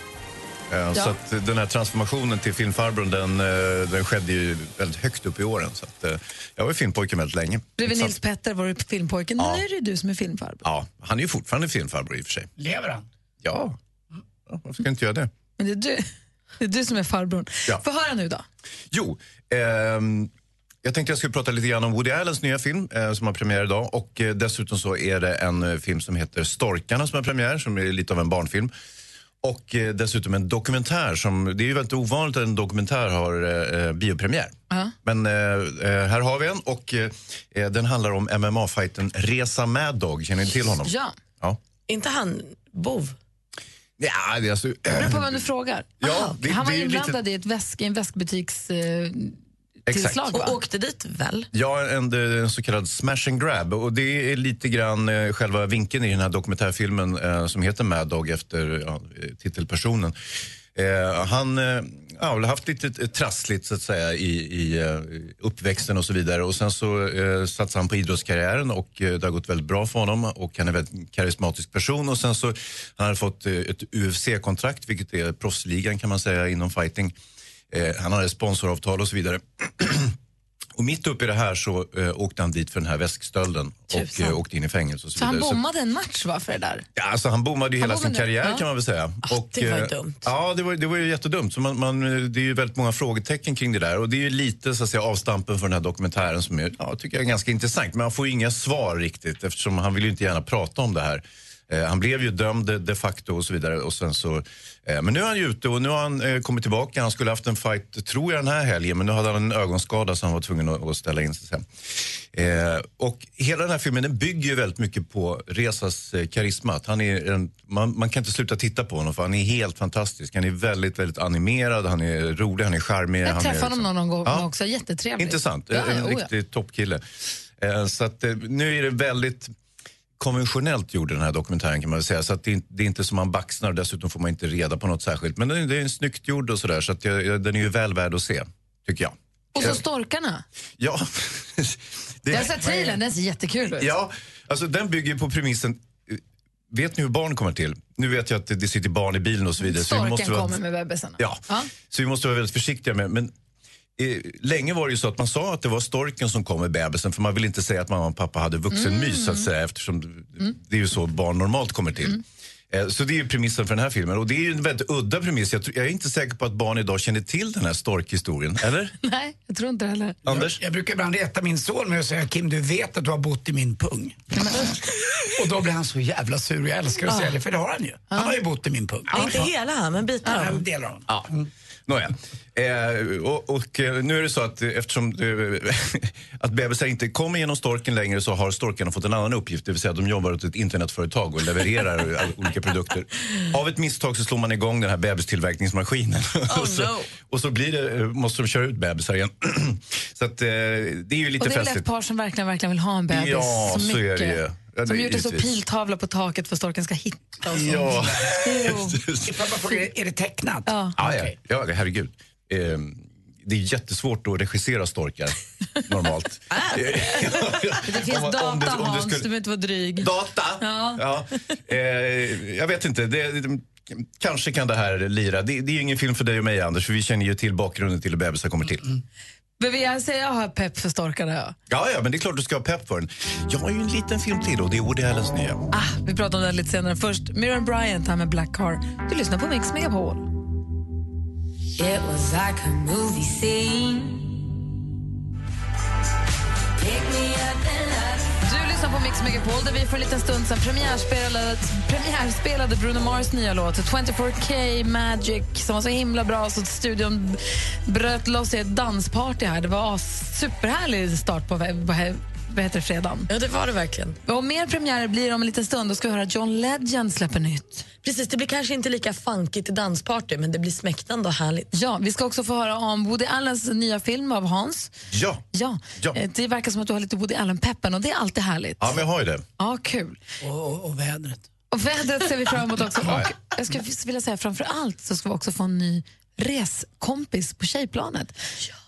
Eh, Så att den här transformationen till filmfarbrorn den, eh, den skedde ju väldigt högt upp i åren. Så att, eh, jag var ju filmpojke väldigt länge. Bredvid Nils Petter var du filmpojken. Ja. Nu är det du som är filmfarbror. Ja, han är ju fortfarande filmfarbror i och för sig. Lever han? Ja, ja varför ska jag inte göra det? Men det är du, det är du som är farbrorn. Ja. Få höra nu då. Jo, ehm, jag tänkte jag skulle prata lite grann om Woody Allens nya film eh, som har premiär idag. Och eh, dessutom så är det en eh, film som heter Storkarna som har premiär, som är lite av en barnfilm. Och eh, dessutom en dokumentär som, det är ju väldigt ovanligt att en dokumentär har eh, biopremiär. Men eh, eh, här har vi en och eh, eh, den handlar om MMA-fighten Resa Mad Dog. Känner ni till honom? Ja. Ja. inte han bov? Ja, det är alltså... Det beror på vem du frågar. Ja, Aha, det- han var inblandad lite- i ett väsk, en väskbutiks eh, Exakt. tillslag, va? Och åkte dit väl? Ja, en, en så kallad smash and grab. Och det är lite grann eh, själva vinkeln i den här dokumentärfilmen eh, som heter Mad Dog efter ja, titelpersonen. Eh, han eh, ja, har väl haft lite trassligt så att säga i, i eh, uppväxten och så vidare. Och sen så eh, satsade han på idrottskarriären och eh, det har gått väldigt bra för honom. Och han är en väldigt karismatisk person. Och sen så han har fått eh, ett UFC-kontrakt, vilket är proffsligan kan man säga inom fighting. Eh, han hade sponsoravtal och så vidare. *clears throat* och mitt uppe i det här så eh, åkte han dit för den här väskstölden och eh, åkte in i fängelse och så, Så han bommade en match va, för det där? Ja, alltså han bommade ju Han hela sin bommade, karriär ja. kan man väl säga. och, det var ju eh, dumt. Ja, det var, det var ju jättedumt. Så man, man, det är ju väldigt många frågetecken kring det där. Och det är ju lite så att säga, avstampen för den här dokumentären som är, ja, tycker jag är ganska intressant. Men man får ju inga svar riktigt eftersom han vill ju inte gärna prata om det här. Eh, han blev ju dömd de, facto och så vidare. Och sen så, eh, men nu är han ju ute och nu har han eh, kommit tillbaka. Han skulle haft en fight, tror jag, den här helgen. Men nu hade han en ögonskada så han var tvungen att, ställa in sig sen. Och hela den här filmen den bygger ju väldigt mycket på Resas karisma. Han är en, man, man kan inte sluta titta på honom för han är helt fantastisk. Han är väldigt, väldigt animerad, han är rolig, han är charmig. Jag träffade honom någon gång Ja. också, jättetrevlig. Intressant. Ja, en ja, oh ja. riktig toppkille. Så att, nu är det väldigt konventionellt gjord den här dokumentären kan man säga. Så att det, är, inte- det är inte som man baxnar och dessutom får man inte reda på något särskilt. Men den, det är en snyggt gjord och sådär så att jag, den är ju väl värd att se, tycker jag. Och så Eh, storkarna. Ja. *laughs* Det- Jag har sett trailern, den ser jättekul ut. Ja, alltså den bygger på premissen eh, Vet ni hur barn kommer till? Nu vet jag att det, sitter barn i bilen och så vidare. så vi Storken måste vara- kommer med bebisarna. Ja, så vi måste vara väldigt försiktiga med. Men länge var det ju så att man sa att det var storken som kom med bebisen för man vill inte säga att mamma och pappa hade vuxenmys så att säga eftersom det är ju så barn normalt kommer till. Eh, Så det är ju premissen för den här filmen och det är ju en väldigt udda premiss. Jag, tror, jag är inte säker på att barn idag känner till den här storkhistorien, eller? *laughs* Nej, jag tror inte det heller. Anders? Jag, jag brukar ibland reta min son med att säga Kim, du vet att du har bott i min pung. *laughs* och då blir han så jävla sur. Jag älskar att Ja. säga det, för det har han ju. Han har ju bott i min pung. Ja, inte hela han, men bitar Ja, av en honom. del av. Ja. Nåja. Eh, och, och eh, nu är det så att eftersom eh, *laughs* att bebisar inte kommer genom storken längre så har storkarna fått en annan uppgift. Det vill säga att de jobbar åt ett internetföretag och levererar *laughs* olika produkter. Av ett misstag så slår man igång den här bebistillverkningsmaskinen. *laughs* och, så, no. och så blir det, eh, måste de köra ut bebisar igen. *clears throat* så att, eh, det är ju lite och det är väl ett festligt. par som verkligen, verkligen vill ha en bebis Ja, så så mycket. är det ju. Ja, som gjort en så piltavla på taket för att storken ska hitta och sånt. Ja. Är det tecknat? Ja. Ja, ja. ja herregud. Eh, det är jättesvårt att regissera storkar *laughs* normalt. *laughs* Det finns Om- om data, det- om det Hans. skulle- Du behöver inte vara dryg. Data? Ja. Ja. Eh, jag vet inte. Det, det, kanske kan det här lira. Det, det är ingen film för dig och mig, Anders, för vi känner ju till bakgrunden till hur bebisar kommer till. Men vill jag säga jag har pepp för storkarna. Ja. Ja, ja, men det är klart du ska ha pepp för den. Jag har ju en liten film till och det är Woody Allens nya. Ah, vi pratar om det lite senare. Först Miriam Bryant här med Black Car. Du lyssnar på Mix Megapol. It was like a movie scene. Du lyssnar på Mix Megapol där vi för en liten stund sedan premiärspelade, premiärspelade Bruno Mars nya låt 24K Magic som var så himla bra så att studion bröt loss i ett dansparty här. Det var en superhärlig start på, på vad heter fredagen. Ja, det var det verkligen. Och mer premiärer blir det om en liten stund. Då ska vi höra John Legend släppa nytt. Precis, det blir kanske inte lika funkigt i dansparty, men det blir smäktande och härligt. Ja, vi ska också få höra om Woody Allens nya film av Hans. Ja. Ja, Ja. eh, det verkar som att du har lite Woody Allen-peppen och det är alltid härligt. Ja, men jag har ju det. Ja, kul. Och, och, och vädret. Och vädret ser vi fram emot också. Och jag skulle vilja säga framför allt så ska vi också få en ny reskompis på tjejplanet.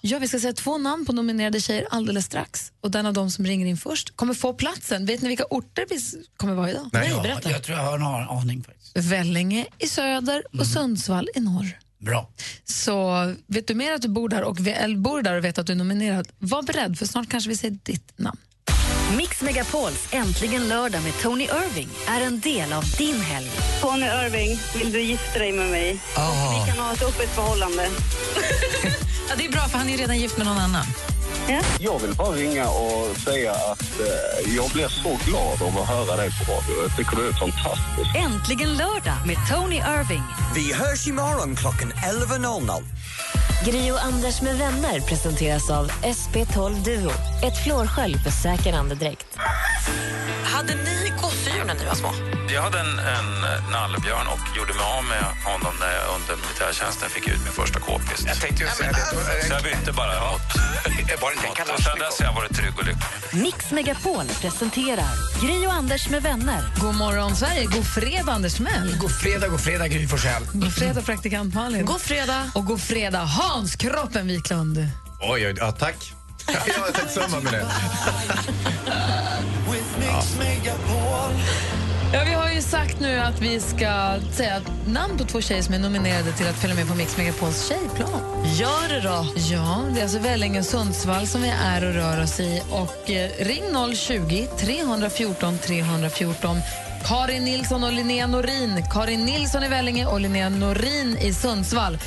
Ja. vi ska säga två namn på nominerade tjejer alldeles strax. Och den av dem som ringer in först kommer få platsen. Vet ni vilka orter vi kommer vara idag? ja, jag tror jag har en aning faktiskt. Vellinge i söder och Sundsvall i norr. Bra. Så vet du mer att du bor där och, eller bor där och vet att du är nominerad, var beredd för snart kanske vi säger ditt namn. Mix Megapols Äntligen lördag med Tony Irving är en del av din helg. Tony Irving, vill du gifta dig med mig? Ah. Vi kan ha ett öppet förhållande. *laughs* Ja, det är bra för han är redan gift med någon annan. Jag vill bara ringa och säga att eh, jag blir så glad av att höra dig på radio. Jag tycker du är fantastisk. Äntligen lördag med Tony Irving. Vi hörs imorgon klockan 11.00. Gri och Anders med vänner presenteras av SP12 Duo. Ett flårskölj för säker andedräkt. Hade ni gosedjur när ni var små? Jag hade en, en eh, nallbjörn och gjorde mig av med honom när jag under militärtjänsten fick ut min första k-pist. Jag tänkte ju säga det. Så jag bytte bara mot... *laughs* Var det inte en och sen dess har jag varit trygg och lycklig. Mix Megapol presenterar Gri och Anders med vänner. God morgon, Sverige. God fredag, Anders Timell. God fredag, god fredag Gry Forssell. God fredag, praktikant Malin. God fredag. Och god fredag, Hans Kroppen Wiklund. Oj, oj, ja, tack. *laughs* jag har tänkt samma med det. Ja, vi har ju sagt nu att vi ska säga namn på två tjejer som är nominerade till att följa med på Mix Megapols tjejplan. Gör det då. Ja, det är alltså Vellinge och Sundsvall som vi är och rör oss i. Och eh, ring 020 314 314. Karin Nilsson och Linnea Norin. Karin Nilsson i Vellinge och Linnea Norin i Sundsvall.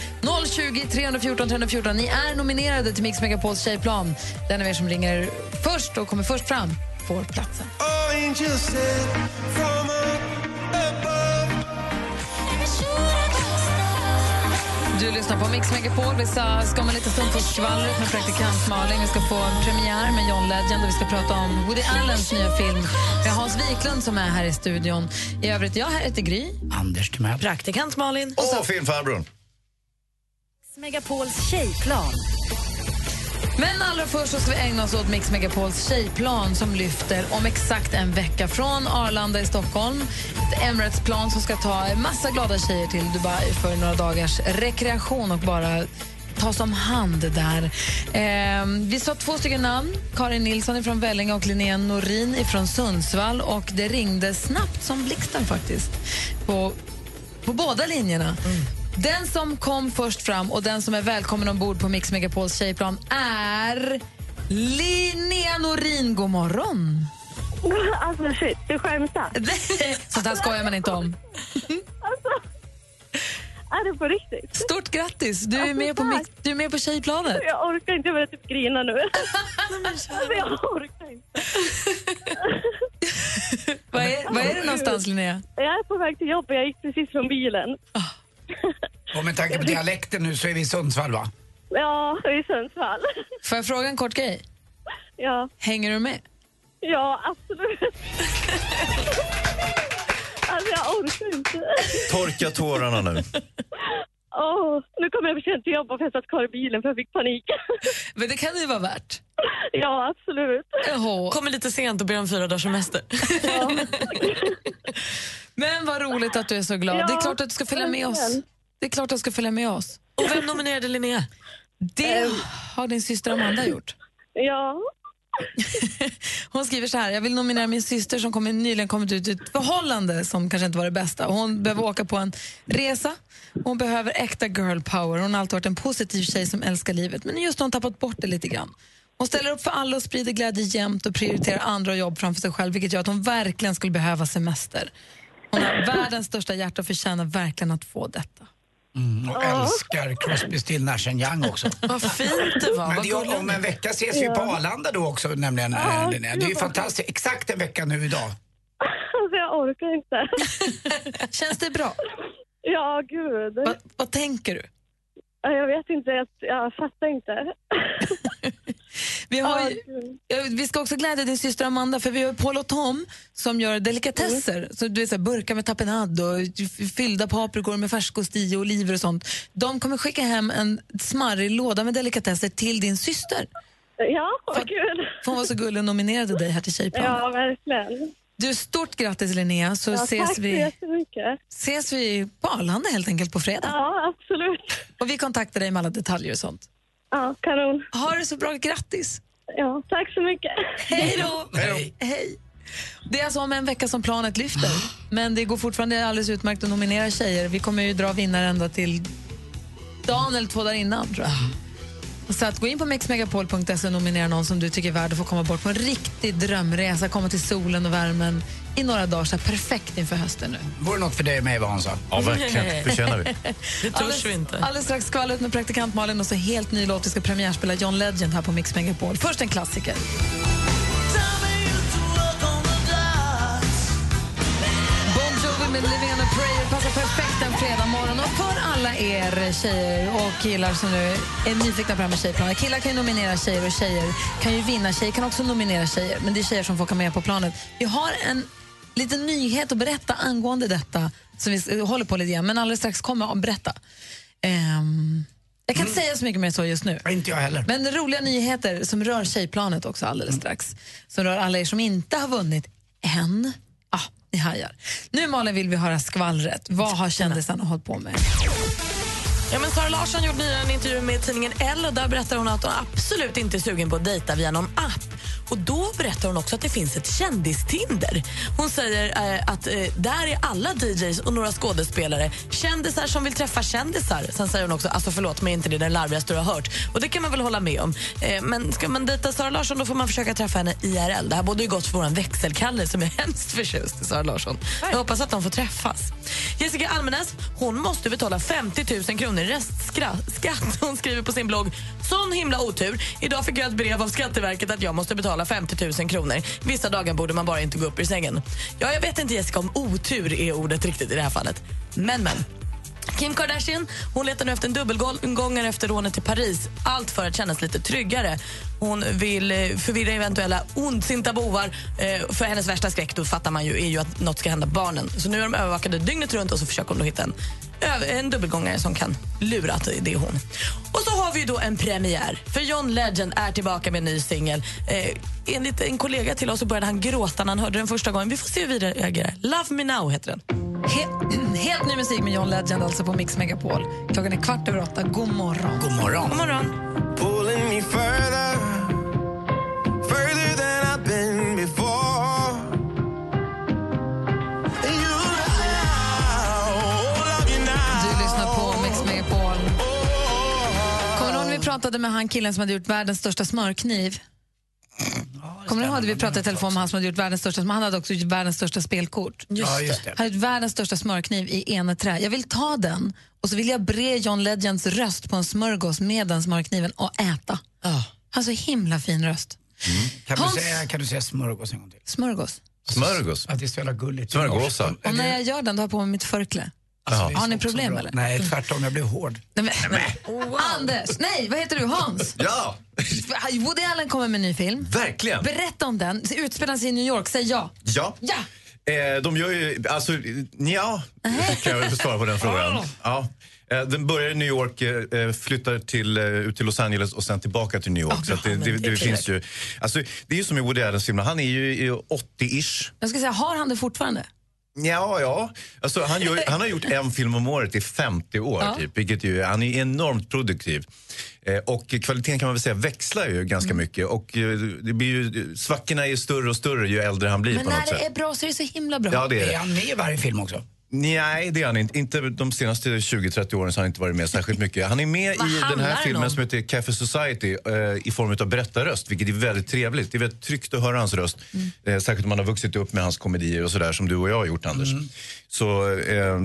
020 314 314. Ni är nominerade till Mix Megapols tjejplan. Den av er som ringer först och kommer först fram får platsen. Du lyssnar på Mix Megapol. Vi ska, ska om en liten stund få skvallret med praktikant Malin. Vi ska få en premiär med John Legend och vi ska prata om Woody Allens nya film. Vi har Hans Wiklund som är här i studion. I övrigt, jag heter Gry. Anders Timell. Praktikant Malin. Och filmfarbrorn. Mix Megapols tjejplan. Men allra först så ska vi ägna oss åt Mix Megapols tjejplan som lyfter om exakt en vecka från Arlanda i Stockholm. Ett Emirates-plan som ska ta en massa glada tjejer till Dubai för några dagars rekreation och bara tas om hand där. Eh, vi sa två stycken namn. Karin Nilsson från Vellinge och Linnea Norin från Sundsvall. Och det ringde snabbt som blixten faktiskt på, på båda linjerna. Mm. Den som kom först fram och den som är välkommen ombord på Mix Megapols tjejplan är Linnea Norin. God morgon! *laughs* Alltså shit, du skämtar. *laughs* Sånt här skojar man inte om. Är det på riktigt? Stort grattis! Du är med på, mix, du är med på tjejplanet. Jag orkar inte, jag börjar typ grina nu. *laughs* alltså, jag orkar inte. Vad är, vad är det någonstans, Linnea? Jag är på väg till jobbet, jag gick precis från bilen. *laughs* Och med tanke på dialekten nu så är vi i Sundsvall va? Ja, i Sundsvall. *laughs* Får jag fråga en kort grej? Ja, Hänger du med? ja absolut. *laughs* alltså jag orkar inte. Torka tårarna nu. Åh, nu kommer jag för sent till jobbet för jag satt kvar i bilen för jag fick panik. Men det kan ju vara värt. ja, absolut. Kommer lite sent och ber om fyra dagars semester. Men vad roligt att du är så glad. Ja, det är klart att du ska följa med oss. Det är klart att du ska följa med oss. Och vem nominerade Linnea? Det har din syster Amanda gjort. Ja. *laughs* Hon skriver så här, jag vill nominera min syster som kom, nyligen kommit ut ur ett förhållande som kanske inte var det bästa. Hon behöver åka på en resa, hon behöver äkta girl power. Hon har alltid varit en positiv tjej som älskar livet, men just har hon tappat bort det lite grann. Hon ställer upp för alla och sprider glädje jämt och prioriterar andra och jobb framför sig själv, vilket gör att hon verkligen skulle behöva semester. Hon har världens största hjärta och förtjänar verkligen att få detta. Mm, och älskar Crosby, Still, Nash Young också. *laughs* Vad fint det var. Men det är, om en vecka ses vi på. Arlanda då också nämligen Ja, äh, Linnea. Det är ju fantastiskt. Exakt en vecka nu idag. Alltså jag orkar inte. *laughs* Känns det bra? Ja, gud. Va, vad tänker du? Ja, Jag vet inte, jag, jag fattar inte. *laughs* Vi, har ju, vi ska också glädja din syster Amanda för vi har Paul och Tom som gör delikatesser. Så du vet, så här, burkar med tapenad och fyllda paprikor med färskosti och oliver och sånt. De kommer skicka hem en smarrig låda med delikatesser till din syster. Ja, vad kul. För hon var så gullig och nominerade dig här till *laughs* Tjejplanet. Ja, verkligen. Du, stort grattis Linnea så Ja, ses, tack så vi, jättemycket. ses vi på Arlanda helt enkelt på fredag. Ja, absolut. Och vi kontaktar dig med alla detaljer och sånt. Ja, kanon. Ha det så bra, grattis! Ja, tack så mycket. Hej då! Hej. Det är alltså om en vecka som planet lyfter. Men det går fortfarande alldeles utmärkt att nominera tjejer. Vi kommer ju dra vinnare ända till dagen eller två dagar innan, tror jag. Så att gå in på mixmegapol.se och nominera någon som du tycker är värd att få komma bort på en riktig drömresa, komma till solen och värmen i några dagar. Så här perfekt inför hösten nu. Vore något för dig mig, vad Hansa? Ja, verkligen. Förtjänar vi. *laughs* Det törs Alldeles, vi inte. alldeles strax skvallret med praktikant Malin och så helt ny låt. Vi ska premiärspela John Legend här på Mix Megapol. Först en klassiker. Alla er tjejer och killar som nu är nyfikna på det här med tjejplanet. Killar kan ju nominera tjejer och tjejer kan ju vinna. Tjejer kan också nominera tjejer, men det är tjejer som får åka med på planet. Vi har en liten nyhet att berätta angående detta som vi håller på lite grann, men alldeles strax kommer jag att berätta. Ehm, jag kan inte säga så mycket mer så just nu. Inte jag heller. Men roliga nyheter som rör tjejplanet också alldeles strax. Som rör alla er som inte har vunnit än. Ni hajar. Nu Malin vill vi höra skvallret. Vad har kändisarna hållit på med? Ja, men Sara Larsson gjorde nyligen en intervju med tidningen Elle och där berättar hon att hon absolut inte är sugen på att dejta via någon app. Och Då berättar hon också att det finns ett kändistinder. Hon säger eh, att eh, där är alla DJs och några skådespelare kändisar som vill träffa kändisar. Sen säger hon också alltså förlåt mig inte det är den larvigaste du har hört. Och det kan man väl hålla med om. Eh, men ska man dejta Sara Larsson då får man försöka träffa henne IRL. Det här borde ju gått för vår växelkalle som är hemskt förtjust i Sara Larsson. Jag hoppas att de får träffas. Jessica Almenäs hon måste betala 50 000 kronor med restskatt. *laughs* Hon skriver på sin blogg Sån himla otur. Idag fick jag ett brev av Skatteverket att jag måste betala 50 000 kronor. Vissa dagar borde man bara inte gå upp ur sängen. Ja, jag vet inte Jessica om otur är ordet riktigt i det här fallet. Men, men. Kim Kardashian hon letar nu efter en dubbelgångare efter rånet till Paris. Allt för att kännas lite tryggare. Hon vill eh, förvirra eventuella ondsinta bovar. Eh, för hennes värsta skräck då fattar man ju, är ju att något ska hända barnen. Så nu är de övervakade dygnet runt och så försöker hon då hitta en, en dubbelgångare som kan lura att det är hon. Och så har vi då en premiär. För John Legend är tillbaka med en ny singel. Eh, enligt en kollega till oss så började han gråta när han hörde den första gången. Vi får se hur vi reagerar. Love me now heter den. He- *clears throat* helt ny musik med John Legend alltså på Mix Megapol. Klockan är kvart över åtta. God morgon. God morgon. God morgon. Pratade med han killen som hade gjort världens största smörkniv? Kommer du ihåg att vi pratade i telefon med han som hade gjort världens största Han hade också gjort världens största spelkort. Ja, just det. Han hade gjort världens största smörkniv i eneträ. Jag vill ta den och så vill jag bre John Legends röst på en smörgås med den smörkniven och äta. Han har så himla fin röst. Kan, Hans- du säga, kan du säga smörgås en gång till? Smörgås. Smörgås? Att det är så jävla gulligt. Smörgåsar? Och när jag gör den då har jag på mig mitt förkläde. Alltså, Har ni så- så problem eller? Nej, tvärtom. Jag blev hård. Nej, men, nej. Anders, nej, vad heter du? Hans? Ja! *laughs* Woody Allen kommer med en ny film. Verkligen! Berätta om den. Utspelar sig i New York. Säg ja. Ja. Ja! Eh, de gör ju, alltså, ja, kan jag svara på den frågan. Ja. Eh, Den börjar i New York, eh, flyttar till, eh, ut till Los Angeles och sen tillbaka till New York. så att det, det, det, finns ju, alltså, det är ju som i Woody Allens filmer, han är ju i 80-ish. Jag ska säga, har han det fortfarande? Ja, ja. Alltså, han, gör, *laughs* han har gjort en film om året i 50 år, Ja. typ, vilket ju, han är enormt produktiv. Eh, och kvaliteten kan man väl säga växlar ju ganska Mm. mycket. Och eh, det blir ju, svackorna är större och större ju äldre han blir Men på när något det sätt. är bra så är det så himla bra. Ja, det är det. Är han med i varje film också? Nej, det är han inte. Inte de senaste 20-30 åren så har han inte varit med särskilt mycket. Han är med Vad i den här filmen om? som heter Café Society eh, i form av berättarröst, vilket är väldigt trevligt. Det är väldigt tryggt att höra hans röst. Eh, särskilt om man har vuxit upp med hans komedier och sådär som du och jag har gjort, Anders. Så eh,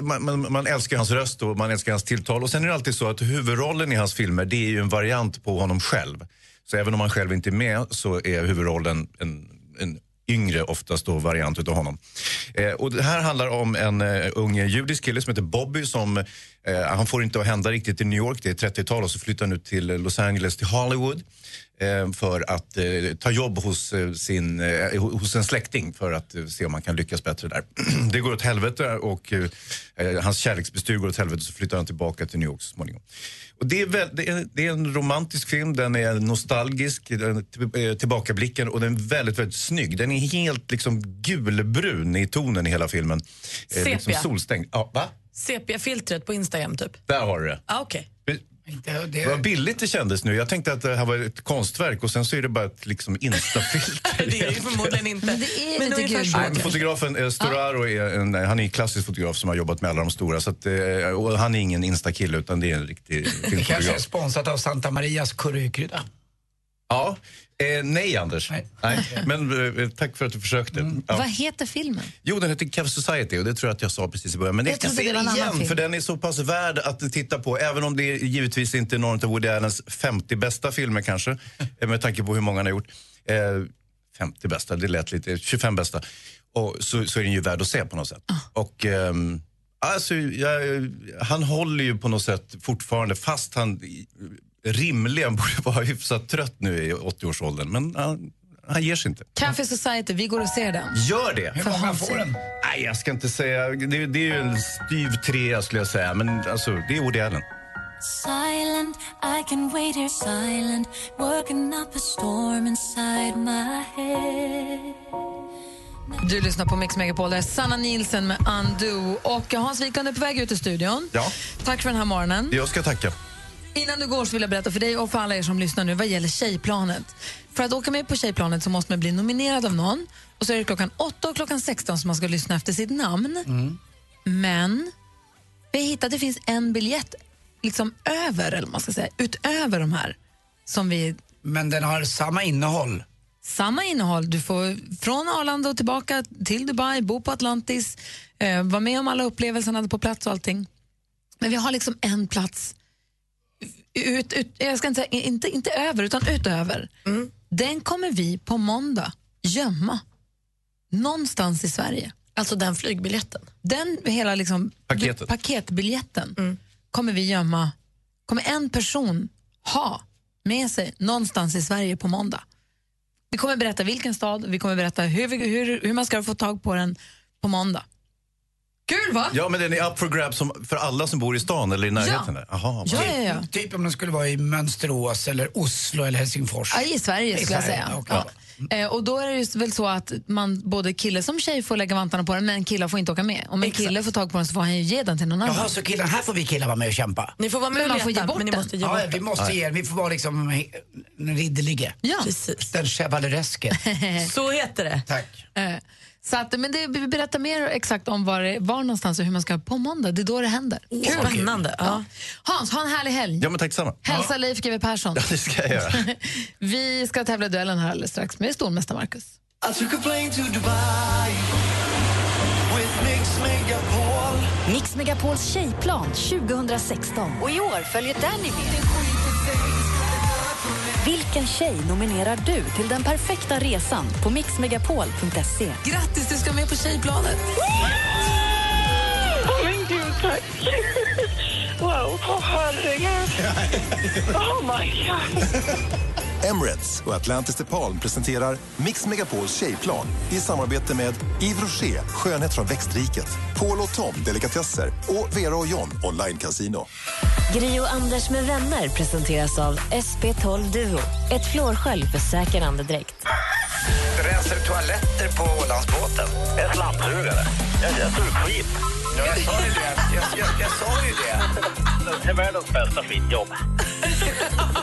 man, man, man älskar hans röst och man älskar hans tilltal. Och sen är det alltid så att huvudrollen i hans filmer, det är ju en variant på honom själv. Så även om han själv inte är med så är huvudrollen en, en yngre oftast då variant utav honom. Eh, och det här handlar om en eh, ung judisk kille som heter Bobby som eh, han får inte att hända riktigt i New York, det är 30-tal och så flyttar han ut till Los Angeles, till Hollywood eh, för att eh, ta jobb hos, eh, sin, eh, hos en släkting för att eh, se om han kan lyckas bättre där. *clears throat* det går åt helvete och eh, hans kärleksbestyr går åt helvete så flyttar han tillbaka till New York så småningom. Och det, är väl, det, är, det är en romantisk film, den är nostalgisk, den är eh, tillbakablicken och den är väldigt, väldigt snygg. Den är helt liksom gulbrun i tonen i hela filmen. Eh, liksom Sepia. solstängd. Ja, va? Sepia-filtret på Instagram typ. Där har du det. Ah, okej. Det var billigt det kändes nu. Jag tänkte att det här var ett konstverk och sen så är det bara ett liksom instafilter. *laughs* Det är ju förmodligen inte. Men det är lite. Nej, men fotografen eh, Storaro är en, han är en klassisk fotograf som har jobbat med alla de stora. Så att, eh, och han är ingen instakille utan det är en riktig Det kanske är filmfotograf. sponsrat av Santa Marias currykrydda. Ja, eh, nej Anders. Nej. Men eh, tack för att du försökte. Mm. Ja. Vad heter filmen? Jo, den heter Cave Society och det tror jag att jag sa precis i början. Men Jag jag ska se den igen film. för den är så pass värd att titta på. Även om det givetvis inte är någon av Woody Allens 50 bästa filmer kanske. *laughs* eh, med tanke på hur många han har gjort. Eh, 50 bästa, det lät lite, 25 bästa. Och så, så är den ju värd att se på något sätt. Och ehm, alltså, jag, han håller ju på något sätt fortfarande fast han rimligen borde vara hyfsat trött nu i 80-årsåldern. Men han, han ger sig inte. Café Society, vi går och ser den. Gör det! Hur många får den? Nej, jag ska inte säga. Det, det är ju en styv trea skulle jag säga. Men alltså, det är Woody Allen. Silent, I can wait here silent, working up a storm inside my head. Du lyssnar på Mix Megapol, där är Sanna Nielsen med Undo. Och Hans Wiklund är på väg ut ur studion. Ja, Tack för den här morgonen. jag ska tacka. Innan du går så vill jag berätta för dig och för alla er som lyssnar nu vad gäller Tjejplanet. För att åka med på Tjejplanet så måste man bli nominerad av någon och så är det klockan 8 och klockan 16 som man ska lyssna efter sitt namn. Men vi har hittat att det finns en biljett liksom över, eller man ska säga, utöver de här som vi... Men den har samma innehåll? Samma innehåll. Du får från Arlanda och tillbaka till Dubai, bo på Atlantis, eh, vara med om alla upplevelserna på plats och allting. Men vi har liksom en plats ut, ut, jag ska inte säga inte, inte över, utan utöver. Den kommer vi på måndag gömma någonstans i Sverige. Alltså den flygbiljetten? Den hela liksom, Paketet. paketbiljetten kommer vi gömma, kommer en person ha med sig någonstans i Sverige på måndag. Vi kommer berätta vilken stad, vi kommer berätta hur, vi, hur, hur man ska få tag på den på måndag. Kul va? Ja, men den är up for grabs som, för alla som bor i stan eller i närheten? där. Aha, vad- Typ, typ om den skulle vara i Mönsterås eller Oslo eller Helsingfors. Ja, I Sverige I skulle jag Sverige, säga. okej. Ja. Eh, och då är det ju väl så att man både kille som tjej får lägga vantarna på den men killar får inte åka med. Om en kille får tag på den så får han ju ge den till någon annan. Jaha, så killar, här får vi killar vara med och kämpa? Ni får vara med Men och man får leta, ge bort men ni den. måste ge Ja, bort ja, vi den. måste ge Vi får vara liksom he- den ridderlige. Ja. Den chevalereske. *laughs* Så heter det. Tack. Eh, så att, men det, vi berättar mer exakt om var, det- var någonstans och hur man ska på måndag. Det är då det händer. Kul. Spännande. Ja. Hans, ha en härlig helg. Ja, men tack detsamma. Hälsa Leif GW Persson. Ja, det ska jag göra. *laughs* vi ska tävla duellen här alldeles strax med stormästare Marcus. Mix Megapols tjejplan 2016. Och i år följer Danny med. Vilken tjej nominerar du till den perfekta resan på mixmegapol.se? Grattis, du ska med på tjejplanet. Åh men gud, tack. *laughs* Wow, åh herregud. Oh my god. *laughs* Emirates och Atlantis DePaul presenterar Mix Megapols tjejplan i samarbete med Yves Rocher, skönhet från växtriket, Paul och Tom, delikatesser och Vera och John, online casino. Gri och Anders med vänner presenteras av SP12 Duo. Ett flårskölj för säker andedräkt. Rensar toaletter på Ålandsbåten? En slamsugare. Jag, jag tog skit. Ja, jag sa ju det. Jag, jag, jag sa ju det. Det är världens bästa skitjobb. *laughs*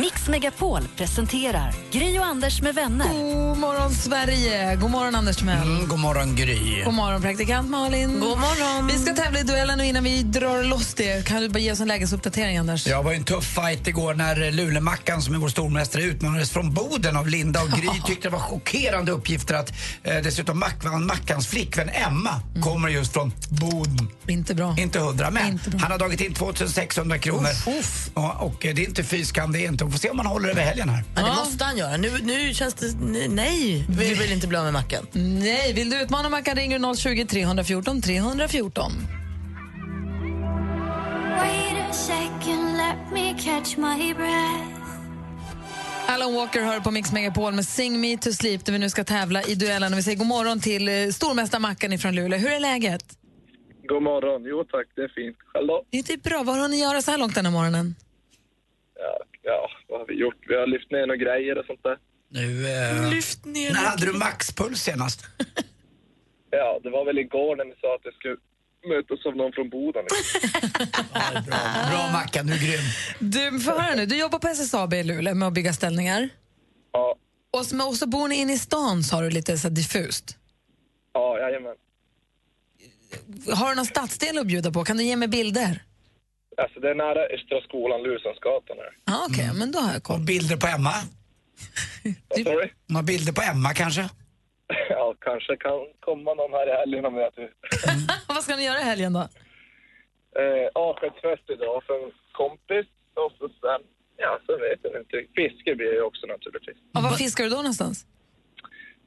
Mix Megapol presenterar Gry och Anders med vänner. God morgon, Sverige! God morgon, Anders Timell. Mm, god morgon, Gry. God morgon, praktikant Malin. God morgon. Vi ska tävla i duellen och innan vi drar loss det kan du bara ge oss en lägesuppdatering, Anders? Ja, Det var ju en tuff fight igår när Lulemackan, som är vår stormästare, utmanades från Boden av Linda och Gry *laughs* tyckte det var chockerande uppgifter att eh, dessutom Mackan, Mackans flickvän Emma kommer just från Boden. Inte bra. Inte hundra, men Inte bra. han har dragit in 2600 kronor. Ja, och eh, det är inte fy skam, det är inte. Vi får se om han håller över helgen här. Ja, det måste han göra. Nu, nu känns det... Nej, vi vill inte bli av med macken. Nej, vill du utmana Mackan ringer du 020 314 314. Wait a second, let me catch my breath. Alan Walker hör på Mix Megapol med Sing Me To Sleep där vi nu ska tävla i duellen. Och vi säger god morgon till eh, stormästare Mackan från Luleå. Hur är läget? God morgon. Jo tack, det är fint. Själv då? Det är bra. Vad har ni göra så här långt den här morgonen? Ja, ja, vad har vi gjort? Vi har lyft ner några grejer och sånt där. Nu, eh, Lyft ner när hade du maxpuls senast? *laughs* Ja, det var väl igår när ni sa att jag skulle mötas av någon från Boden. *laughs* Bra Mackan, du är grym. Du, får höra nu. Du jobbar på SSAB i Luleå med att bygga ställningar. Ja. Och så, och så bor ni inne i stan, sa du lite så diffust. Ja, jajamän. Har du någon stadsdel att bjuda på? Kan du ge mig bilder? Alltså det är nära Östra skolan, Lusensgatan här. Ja, Okej, men då har jag koll. Bilder på Emma? *laughs* Vad sa du? Några bilder på Emma kanske? *laughs* Ja, kanske kan komma någon här i helgen om jag vet. *laughs* Vad ska ni göra i helgen då? Eh, avskedsfest idag för en kompis och så sen, ja, så vet jag inte. Fiske blir det ju också naturligtvis. Och var fiskar du då någonstans?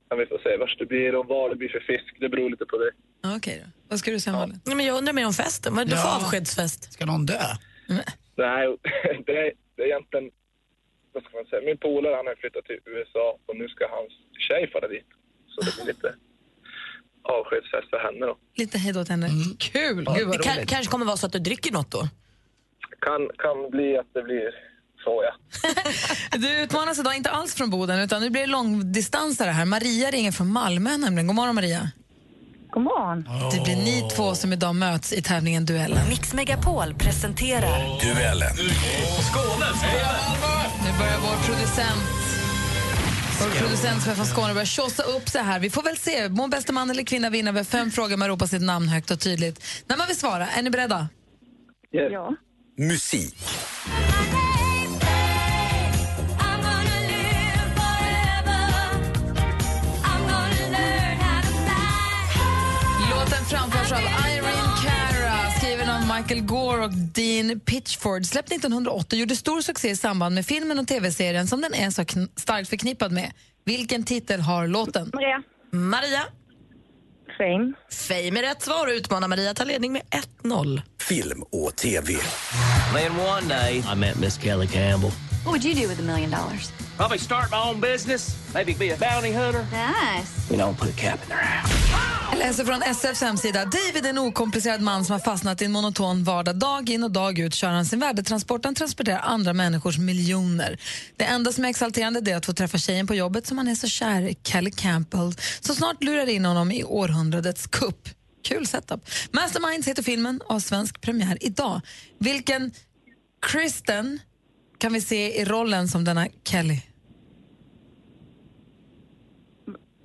Ja, vi får se vart det blir och vad det blir för fisk. Det beror lite på det. Ja, Okej då. Vad ska du säga Malin? Nej, men jag undrar mer om festen. Vad är det för Ja. avskedsfest? Ska någon dö? Nej, *laughs* det är, det är egentligen... Vad ska man säga? Min polare han har flyttat till USA och nu ska hans tjej fara dit. Så det blir lite avskedsfest för henne då. Lite hej då till henne. Kul! Gud vad Det kan, kanske kommer vara så att du dricker något då? Kan, kan bli att det blir så ja. *laughs* Du utmanas idag inte alls från Boden, utan nu blir det långdistansare här. Maria ringer från Malmö nämligen. God morgon Maria. God morgon. Det blir ni två som idag möts i tävlingen Duellen. Mix Megapol presenterar Duellen. Skåne! Nu börjar vår producent vår producent som är från Skåne börjar tjosa upp sig här. Vi får väl se. Må bästa man eller kvinna vinna över fem frågor man ropar sitt namn högt och tydligt. När man vill svara, är ni beredda? Ja. Musik. Michael Gore och Dean Pitchford. Släppt 1980 gjorde stor succé i samband med filmen och tv-serien som den är så starkt förknippad med. Vilken titel har låten? Maria. Maria. Fame. Fame är rätt svar och utmanar Maria tar ledning med 1-0. Film och TV. Then one day, I met Miss Kelly Campbell. What would you do with a million dollars? Probably start my own business. Maybe be a bounty hunter. Nice. You know, put a cap in their house. Jag läser från SFs hemsida. David är en okomplicerad man som har fastnat i en monoton vardag. Dag in och dag ut kör han sin värdetransport. Han transporterar andra människors miljoner. Det enda som är exalterande är att få träffa tjejen på jobbet som han är så kär i, Kelly Campbell, som snart lurar in honom i århundradets kupp. Kul setup. Masterminds heter filmen och har svensk premiär idag. Vilken Kristen kan vi se i rollen som denna Kelly?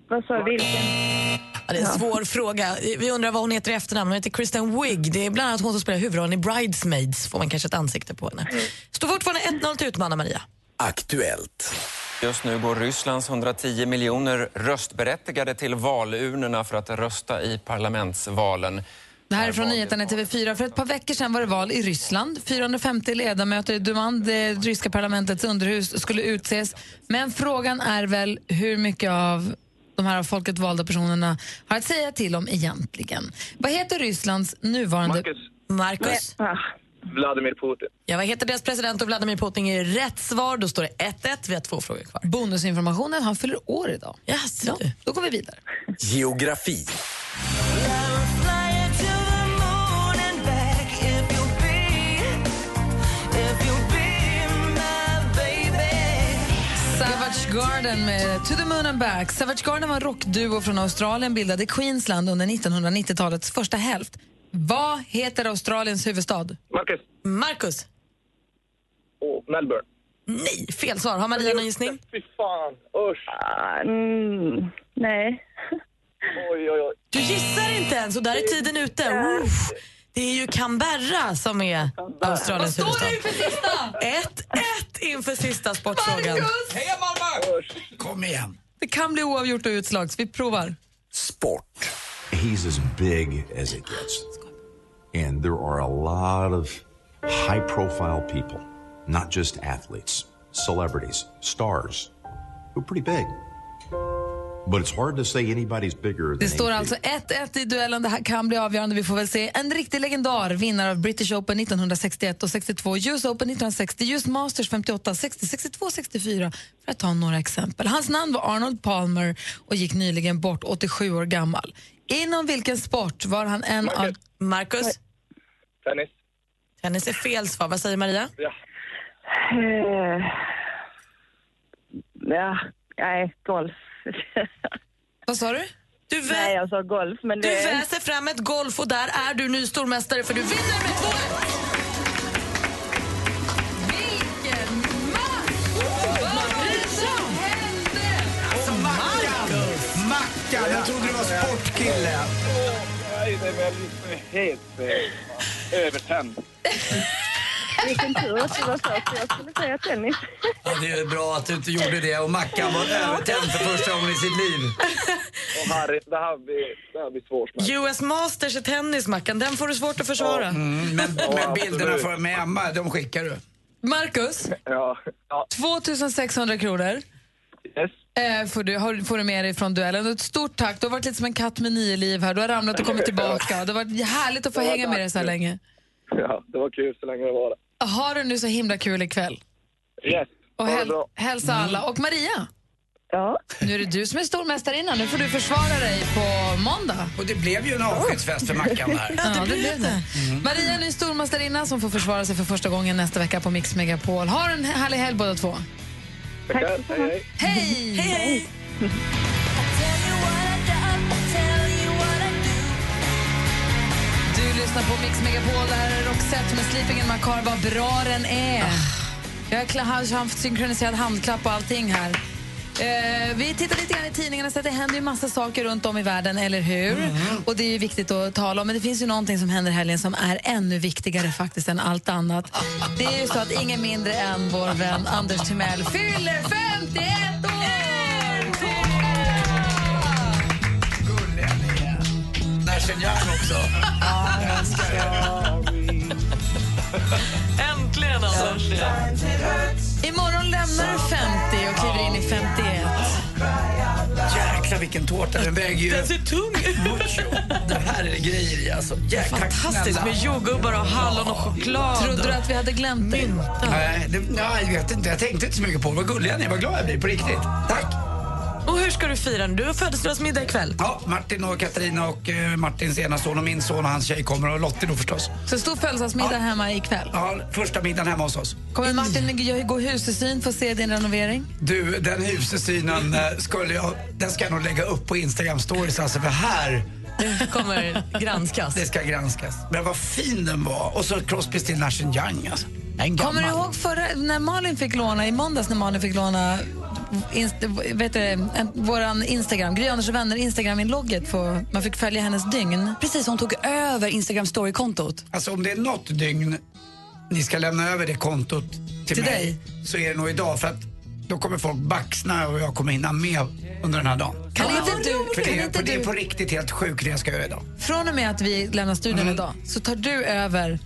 Vad sa? Vilken? Ja, det är en svår fråga. Vi undrar vad hon heter i efternamn. Hon heter Kristen Wiig. Det är bland annat hon som spelar huvudrollen i Bridesmaids. Får man kanske ett ansikte på henne. Står fortfarande 1-0 till utmanar Maria. Aktuellt. Just nu går Rysslands 110 miljoner röstberättigade till valurnorna för att rösta i parlamentsvalen. Det här är från nyheterna i TV4. För ett par veckor sedan var det val i Ryssland. 450 ledamöter i Duman, det ryska parlamentets underhus, skulle utses. Men frågan är väl hur mycket av de här av folket valda personerna har att säga till om egentligen. Vad heter Rysslands nuvarande... Marcus. Marcus. Vladimir Putin. Ja, vad heter deras president och Vladimir Putin är rätt svar. Då står det 1-1. Vi har två frågor kvar. Bonusinformationen, han fyller år idag. Yes, ja, då går vi vidare. Geografi. Savage Garden med To the Moon and Back. Savage Garden var en rockduo från Australien bildad i Queensland under 1990-talets första hälft. Vad heter Australiens huvudstad? Marcus. Marcus. Och Melbourne. Nej, fel svar. Har Maria någon gissning? Fy fan, usch. Mm, nej. Oj, oj, oj. Du gissar inte ens och där är tiden ute. Uff. Det är ju Canberra som är Australiens Vad huvudstad. står det inför sista? 1-1 inför sista sportfrågan. Heja Malmö! Kom igen. Det kan bli oavgjort och utslag, så vi provar. Sport. He's as big as it gets. And there are a lot of high profile people, not just athletes, celebrities, stars, who are pretty big. Det står alltså 1-1 i duellen. Det här kan bli avgörande. Vi får väl se. En riktig legendar, vinnare av British Open 1961 och 62, US Open 1960, US Masters 58, 60, 62, 64 för att ta några exempel. Hans namn var Arnold Palmer och gick nyligen bort, 87 år gammal. Inom vilken sport var han en av... Marcus? Tennis. Tennis är fel svar. Vad säger Maria? Ja. Eh, ja, nej, golf. Vad sa du? Du vä- Nej, jag sa golf, men Du det... väser fram ett golf och där är du ny stormästare för du vinner med 2 Vilken match! Vad som hände? Alltså Mackan! Jag trodde du var sportkille. Nej, det är väl helt eh, övertänd. *laughs* Vilken tur att du var först. Jag skulle säga tennis. Ja, det är bra att du inte gjorde det och Mackan var övertänd för första gången i sitt liv. Och Harry, det här blir, det här blir svårt. US Masters i tennis, Mackan. Den får du svårt att försvara. Mm, men, *laughs* men bilderna för, med Emma, de skickar du. Marcus, Ja. ja. 2600 kronor. Yes. Eh, får, du, har, får du med dig från duellen. Ett stort tack. Du har varit lite som en katt med nio liv här. Du har ramlat och kommit *laughs* tillbaka. Det har varit härligt att få Ja, hänga med dig så här länge. Ja, det var kul så länge det var det. Har du nu så himla kul ikväll. Yes. Och häl bra. hälsa alla. Och Maria, Ja. Nu är det du som är stormästarinna. Nu får du försvara dig på måndag. Och det blev ju en avskedsfest för Mackan där. *laughs* Ja, det blev det. Maria är ny stormästarinna som får försvara sig för första gången nästa vecka på Mix Megapol. Ha en härlig helg båda två. Tackar. Hej, hej. Hej! Hej! Du lyssnar på Mix Megapol. Det här är Roxette med Sleeping in my car. Vad bra den är! Jag har haft synkroniserad handklapp och allting här. Eh, vi tittar lite grann i tidningarna så att det händer ju massa saker runt om i världen, eller hur? Och det är ju viktigt att tala om. Men det finns ju någonting som händer i helgen som är ännu viktigare faktiskt än allt annat. Det är ju så att ingen mindre än vår vän Anders Timell fyller 51 år! Nash Young också. Jag älskar. *laughs* Äntligen alltså! Imorgon lämnar du 50 och kliver in i 51. Jäklar vilken tårta. Den väger ju... Den ser tung ut! Det här är grejer i alltså. Jäklar, Fantastiskt snälla. med jordgubbar och hallon och choklad. Trodde du att vi hade glömt dig? Nej, det, nej, jag vet inte. Jag tänkte inte så mycket på det. Vad gulliga ni är. Vad glad jag blir. På riktigt. Tack. Och hur ska du fira nu? Du har födelsedagsmiddag ikväll. Ja, Martin och Katarina och eh, Martins ena son och min son och hans tjej kommer och Lottie då förstås. Så stor födelsedagsmiddag hemma ikväll. Ja, första middagen hemma hos oss. Kommer Martin g- gå husesyn för att se din renovering? Du, den husesynen eh, skulle jag, den ska jag nog lägga upp på Instagram stories alltså för här Det kommer *laughs* granskas. det ska granskas. Men vad fin den var. Och så Crosby, Still Nash Young alltså. Kommer du ihåg förra, när Malin fick låna, i måndags när Malin fick låna inst, vet du, en, våran Instagram, Gry Anders och vänner Instagram-inlogget, man fick följa hennes dygn. Precis, hon tog över Instagram story-kontot. Alltså om det är något dygn ni ska lämna över det kontot till, Till mig dig? så är det nog idag för att då kommer folk baxna och jag kommer hinna med under den här dagen. Kan inte du, För kan det, är, inte för det är på riktigt helt sjukt det jag ska göra idag. från och med att vi lämnar studion Mm. idag så tar du över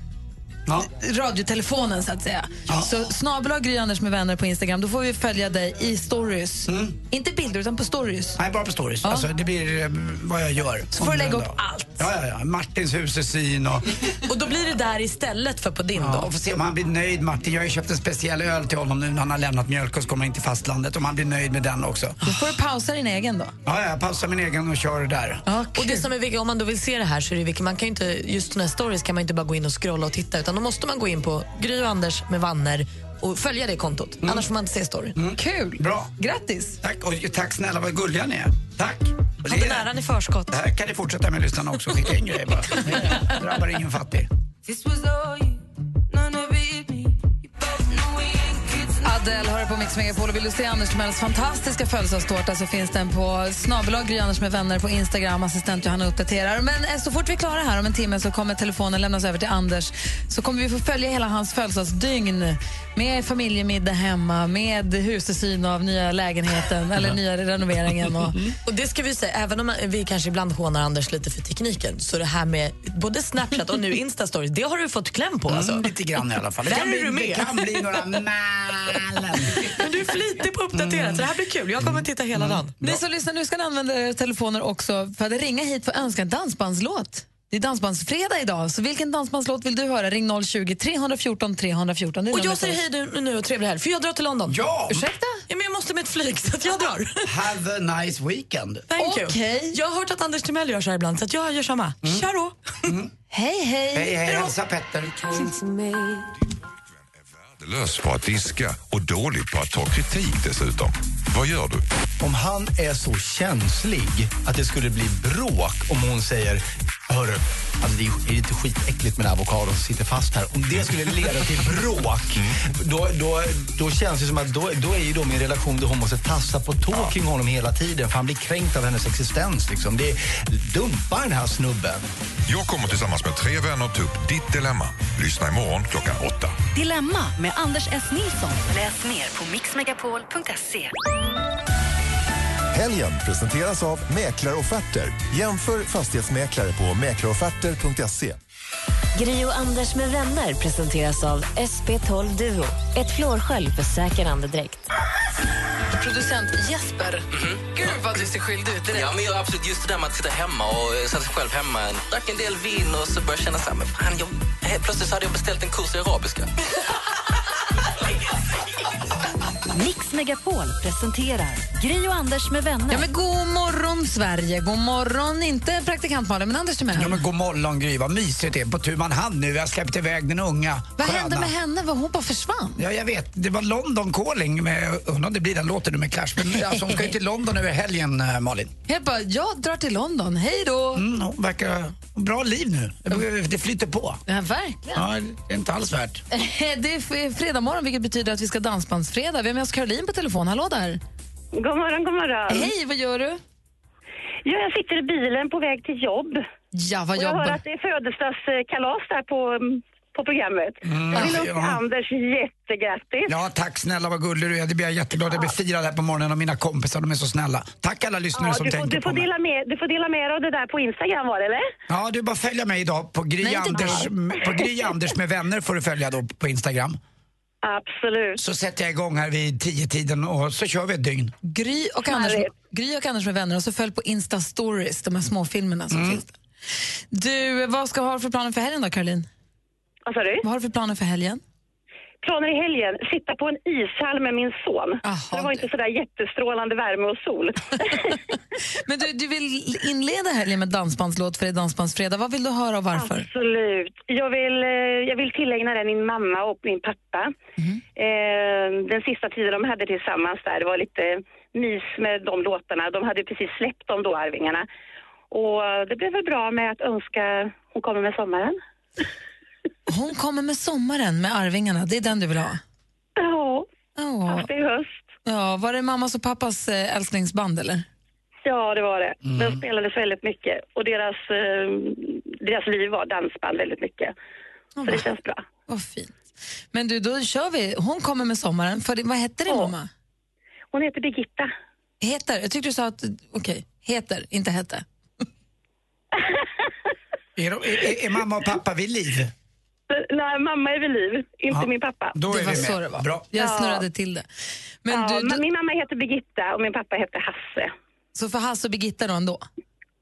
Ja. radiotelefonen så att säga. Så snabel Gry Anders med vänner på Instagram, då får vi följa dig i stories. Inte bilder utan på stories. Nej, bara på stories. Ja. Alltså, det blir eh, vad jag gör. Så får du lägga upp Ja. allt. Ja, ja, ja. Martins husesyn och... *laughs* Och då blir det där istället för på din Ja, då? får se om han blir nöjd Martin. Jag har ju köpt en speciell öl till honom nu när han har lämnat mjölk och så kommer in till fastlandet. Om han blir nöjd med den också. Då får du pausa din egen då. Ja, ja, jag pausar min egen och kör där. Och det som är viktigt, om man då vill se det här så är det viktigt, man kan ju inte, just såna här stories kan man inte bara gå in och scrolla och titta utan då måste man gå in på Gry och Anders med vanner och följa det kontot. Annars får man inte se storyn. Kul! Bra. Grattis! Tack, och tack snälla vad gulliga ni är. Tack. Hade det, näran i förskott. det här kan ni fortsätta med lyssnarna också. Skicka in grejer bara. Det *laughs* drabbar ingen fattig. Adele hör på Mix Megapol och vill du se Anders Timells fantastiska födelsedagstårta så finns den på snabelag Gry Anders med vänner på Instagram. Assistent Johanna uppdaterar. Men eh, så fort vi är klara här om en timme så kommer telefonen lämnas över till Anders. Så kommer vi få följa hela hans födelsedagsdygn med familjemiddag hemma, med husesyn av nya lägenheten *laughs* eller nya renoveringen. Och, Och det ska vi säga, även om vi kanske ibland hånar Anders lite för tekniken så det här med både Snapchat och nu Insta-stories, det har du fått kläm på alltså. Mm, lite grann i alla fall. Det Där kan, är bli, du med. det kan bli några *laughs* Men du är flitig på att uppdatera så det här blir kul. Jag kommer titta hela dagen. Ni som lyssnar nu ska ni använda era telefoner också för att ringa hit för att önska en dansbandslåt. Det är dansbandsfredag idag, så vilken dansbandslåt vill du höra? Ring 020 314 314. Det är Och jag säger hej nu, nu och trevlig helg, för jag drar till London. Ja! Ursäkta? Ja, men jag måste med ett flyg, så att jag drar. Have a nice weekend. Thank you. Okej. Jag har hört att Anders Timell gör så här ibland, så att jag gör samma. Kör då! *laughs* Hej, hej. Hej, hej. Hälsa Petter. Värdelös på att diska och dålig på att ta kritik dessutom. Vad gör du? Om han är så känslig att det skulle bli bråk om hon säger Hörru, alltså det är är det inte skitäckligt med avokadon som sitter fast här. Om det skulle leda till bråk, då, då, då känns det som att då, då är ju då min relation där hon måste tassa på tå kring honom hela tiden för han blir kränkt av hennes existens. Liksom. Det är, dumpa den här snubben. Jag kommer tillsammans med tre vänner ta upp ditt dilemma. Lyssna imorgon klockan åtta. Dilemma med Anders S. Nilsson. Läs mer på mixmegapol.se. Helgen presenteras av Mäklarofferter. Jämför fastighetsmäklare på mäklarofferter.se. Gri och Anders med vänner presenteras av SP12 Duo. Ett flårskölj för säker andedräkt. Producent Jesper. Gud vad du ser skyldig ut. Ja, men jag, absolut, just det där med att sitta hemma och eh, sätta sig själv hemma, drack en del vin och så började jag känna så här, men fan, jag, plötsligt så hade jag beställt en kurs i arabiska. *laughs* Mix Megapol presenterar Gry och Anders med vänner. Ja, men god morgon, Sverige. God morgon, inte praktikant Malin, men Anders Timell. Ja men god morgon Gry, vad mysigt det är på tu man hand nu. Vi har släppt iväg den unga Vad sköna. hände med henne? Var hon bara försvann? Ja, jag vet. Det var London Calling med, undrar om det blir den låten nu med Clash. Men *laughs* alltså, hon ska ju till London över helgen, eh, Malin. Jag bara, jag drar till London. Hej då! Mm, hon verkar ha bra liv nu. Det, flyter på. Ja, verkligen. Ja, det är inte alls värt. *laughs* Det är fredag morgon, vilket betyder att vi ska dansbandsfredag. Vi har med oss Caroline på telefon. Hallå där. God morgon, god morgon. Hej, vad gör du? Ja, jag sitter i bilen på väg till jobb. Ja, vad Och jag hör jobbar att det är födelsedagskalas där på, på programmet. Mm, jag vill ja. Anders jättegrattis. Ja, tack snälla vad gullig du är. Det blir jag jätteglad. Jag blir firad här på morgonen av mina kompisar. De är så snälla. Tack alla lyssnare Ja, som du, får, tänker du, på får mig. dela med, du får dela med dig av det där på Instagram var det eller? Ja, du bara följa mig idag på Gry, Nej, Anders, på Gry Anders med vänner får du följa då på Instagram. Absolut. Så sätter jag igång här vid tio tiden och så kör vi ett dygn. Gry och, Anders, Gry och Anders med vänner och så följ på Insta Stories, de här småfilmerna som Mm. finns där. Du, vad ska du ha för planer för helgen då, Caroline? Vad sa du? Vad har du för planer för helgen? Planer i helgen, sitta på en ishall med min son. det var inte sådär jättestrålande värme och sol. *laughs* Men du, du vill inleda helgen med dansbandslåt för det är dansbandsfredag. Vad vill du höra och varför? Absolut. Jag vill, eh, jag vill tillägna den min mamma och min pappa. Eh, den sista tiden de hade tillsammans där, det var lite mys med de låtarna. De hade precis släppt dem då, Arvingarna. Och det blev väl bra med att önska Hon kommer med sommaren. *laughs* Hon kommer med sommaren med Arvingarna, det är den du vill ha? Ja, oh. det i höst. Ja, var det mammas och pappas eh, älsklingsband eller? Ja, det var det. Mm. Den spelades väldigt mycket och deras, eh, deras liv var dansband väldigt mycket. Så det känns bra. Vad fint. Men du, då kör vi. Hon kommer med sommaren. För, vad hette din mamma? Hon heter Birgitta. Heter? Jag tyckte du sa att, okej, heter, inte hette. *laughs* Är, de, är, är mamma och pappa vid liv? Nej, mamma är vid liv, inte Ja, min pappa. då är det var vi med. så det var. Bra. Jag Ja. snurrade till det. Men ja, du, men du, min mamma heter Birgitta och min pappa heter Hasse. så för Hasse och Birgitta då ändå?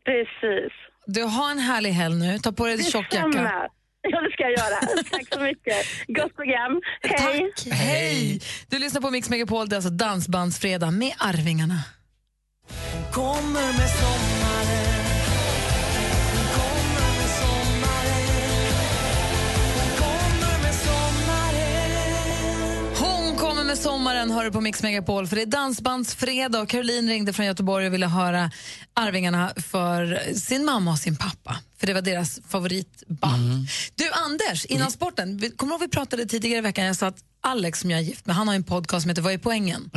Precis. Du har en härlig helg nu. Ta på dig en tjock jacka. Ja, det ska jag göra. Tack så mycket. Gott program. Hej! Tack. Hej! Du lyssnar på Mix Megapol, det är alltså Dansbandsfredag med Arvingarna. Kommer med sommaren sommaren, hör du på Mix Megapol, för det är dansbandsfredag och Caroline ringde från Göteborg och ville höra Arvingarna för sin mamma och sin pappa, för det var deras favoritband. Du Anders, innan sporten, vi- kommer du ihåg vi pratade tidigare i veckan, jag sa att Alex som jag är gift med, han har en podcast som heter Vad är poängen?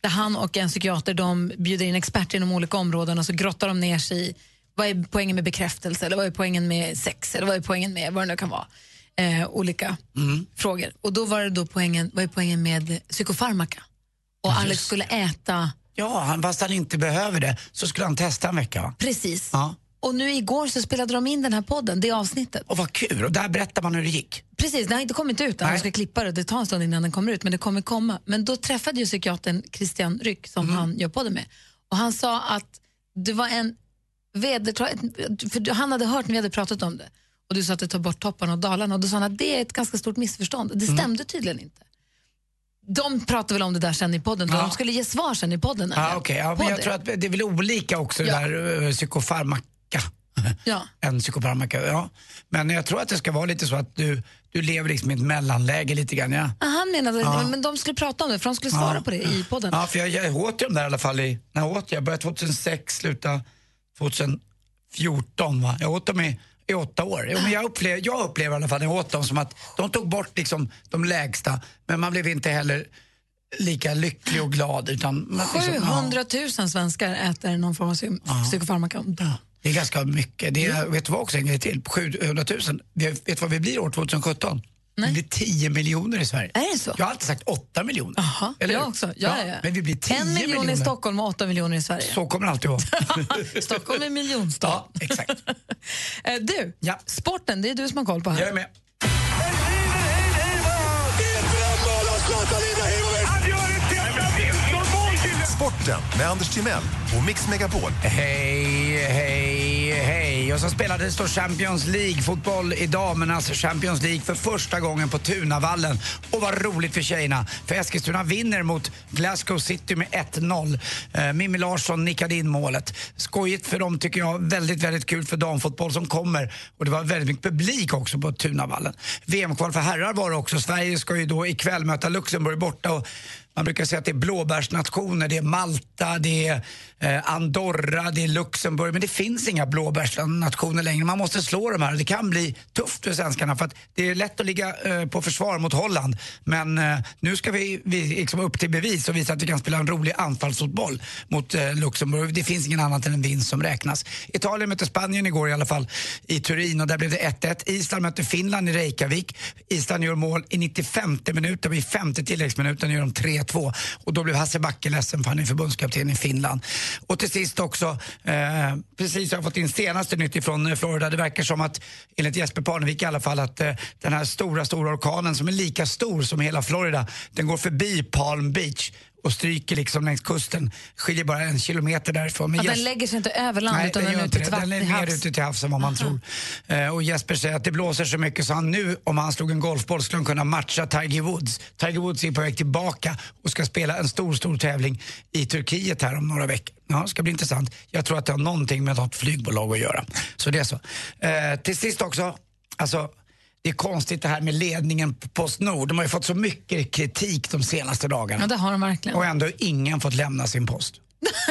Där han och en psykiater de bjuder in experter inom olika områden och så grottar de ner sig i vad är poängen med bekräftelse, eller vad är poängen med sex, eller vad är poängen med vad det nu kan vara. Eh, olika frågor. Och då var det då poängen, vad är poängen med psykofarmaka? Och Ja, Alex just skulle äta, Ja, han, fast han inte behöver det så skulle han testa en vecka. va? precis. Ja. Och nu igår så spelade de in den här podden, det avsnittet. Och vad kul, och där berättar man hur det gick. Precis, den har inte kommit ut än, de ska klippa det, det tar en stund innan den kommer ut, men det kommer komma. Men då träffade ju psykiatern Christian Ryck som han gör podden med. Och han sa att det var en vedertra- för han hade hört när vi hade pratat om det. Och du sa att det tar bort topparna och dalarna och då sa han att det är ett ganska stort missförstånd. Det stämde tydligen inte. De pratar väl om det där sen i podden, Ja. de skulle ge svar sen i podden. Ja, okej. ja, men jag det. tror att det är väl olika också det Ja. där uh, psykofarmaka. *laughs* Ja. *laughs* En psykofarmaka, ja. Men jag tror att det ska vara lite så att du, du lever liksom i ett mellanläge lite grann, ja. Ah, Han menade Ja. men de skulle prata om det, för de skulle svara Ja. på det i podden. Ja, för jag, jag åt ju dem där i alla fall i, när jag åt jag? Jag började 2006, slutade 2014 va. Jag åt dem i, i åtta år. Men jag, upplever, jag upplever i alla fall när jag åt dem som att de tog bort liksom de lägsta, men man blev inte heller lika lycklig och glad utan... Man, liksom, ja. 700 000 svenskar äter någon form av psy- psykofarmaka. Det är ganska mycket. Det är, vet du vad också en grej till? På 700 000. Vi- Vet du vad vi blir år 2017? Vi blir 10 miljoner i Sverige. Är det så? Jag har alltid sagt 8 miljoner. Jaha, Eller jag också. Ja, ja. Men vi blir 10 En miljon miljoner. i Stockholm och åtta miljoner i Sverige. Så kommer det alltid vara. *laughs* Stockholm är miljonstad. Ja, exakt. *laughs* Eh, du, sporten, det är du som har koll på här. Jag är med. Sporten med Anders Timell och Mix Megapol. Hej, hej, hej. Och så spelades då Champions League-fotboll i damernas alltså Champions League för första gången på Tunavallen. Och vad roligt för tjejerna, för Eskilstuna vinner mot Glasgow City med 1-0. Eh, Mimmi Larsson nickade in målet. Skojigt för dem tycker jag, väldigt, väldigt kul för damfotboll som kommer. Och det var väldigt mycket publik också på Tunavallen. VM-kval för herrar var det också. Sverige ska ju då ikväll möta Luxemburg borta. Och man brukar säga att det är blåbärsnationer, det är Malta, det är eh, Andorra, det är Luxemburg. Men det finns inga blåbärsnationer längre. Man måste slå de här. Det kan bli tufft för svenskarna för att det är lätt att ligga eh, på försvar mot Holland. Men eh, nu ska vi, vi liksom upp till bevis och visa att vi kan spela en rolig anfallsfotboll mot eh, Luxemburg. Det finns ingen annat än en vinst som räknas. Italien mötte Spanien igår i alla fall i Turin och där blev det 1-1. Island mötte Finland i Reykjavik. Island gör mål i 95 minuten och i femte tilläggsminuten gör de 3 3-2 och då blev Hasse Backe ledsen för han är förbundskapten i Finland. Och till sist också, eh, precis har jag fått in senaste nytt ifrån eh, Florida. Det verkar som att, enligt Jesper Parnevik i alla fall, att eh, den här stora, stora orkanen som är lika stor som hela Florida, den går förbi Palm Beach och stryker liksom längs kusten. Skiljer bara en kilometer därifrån. Men den Jes- lägger sig inte över land Nej, utan den den är ute till Den är mer ute till havs än vad man tror. Eh, och Jesper säger att det blåser så mycket så han nu, om han slog en golfboll, skulle han kunna matcha Tiger Woods. Tiger Woods är på väg tillbaka och ska spela en stor, stor tävling i Turkiet här om några veckor. Ja, det ska bli intressant. Jag tror att det har någonting med något flygbolag att göra. Så det är så. Eh, till sist också, alltså det är konstigt det här med ledningen på Postnord. De har ju fått så mycket kritik de senaste dagarna. Ja, det har de verkligen. Och ändå har ingen fått lämna sin post.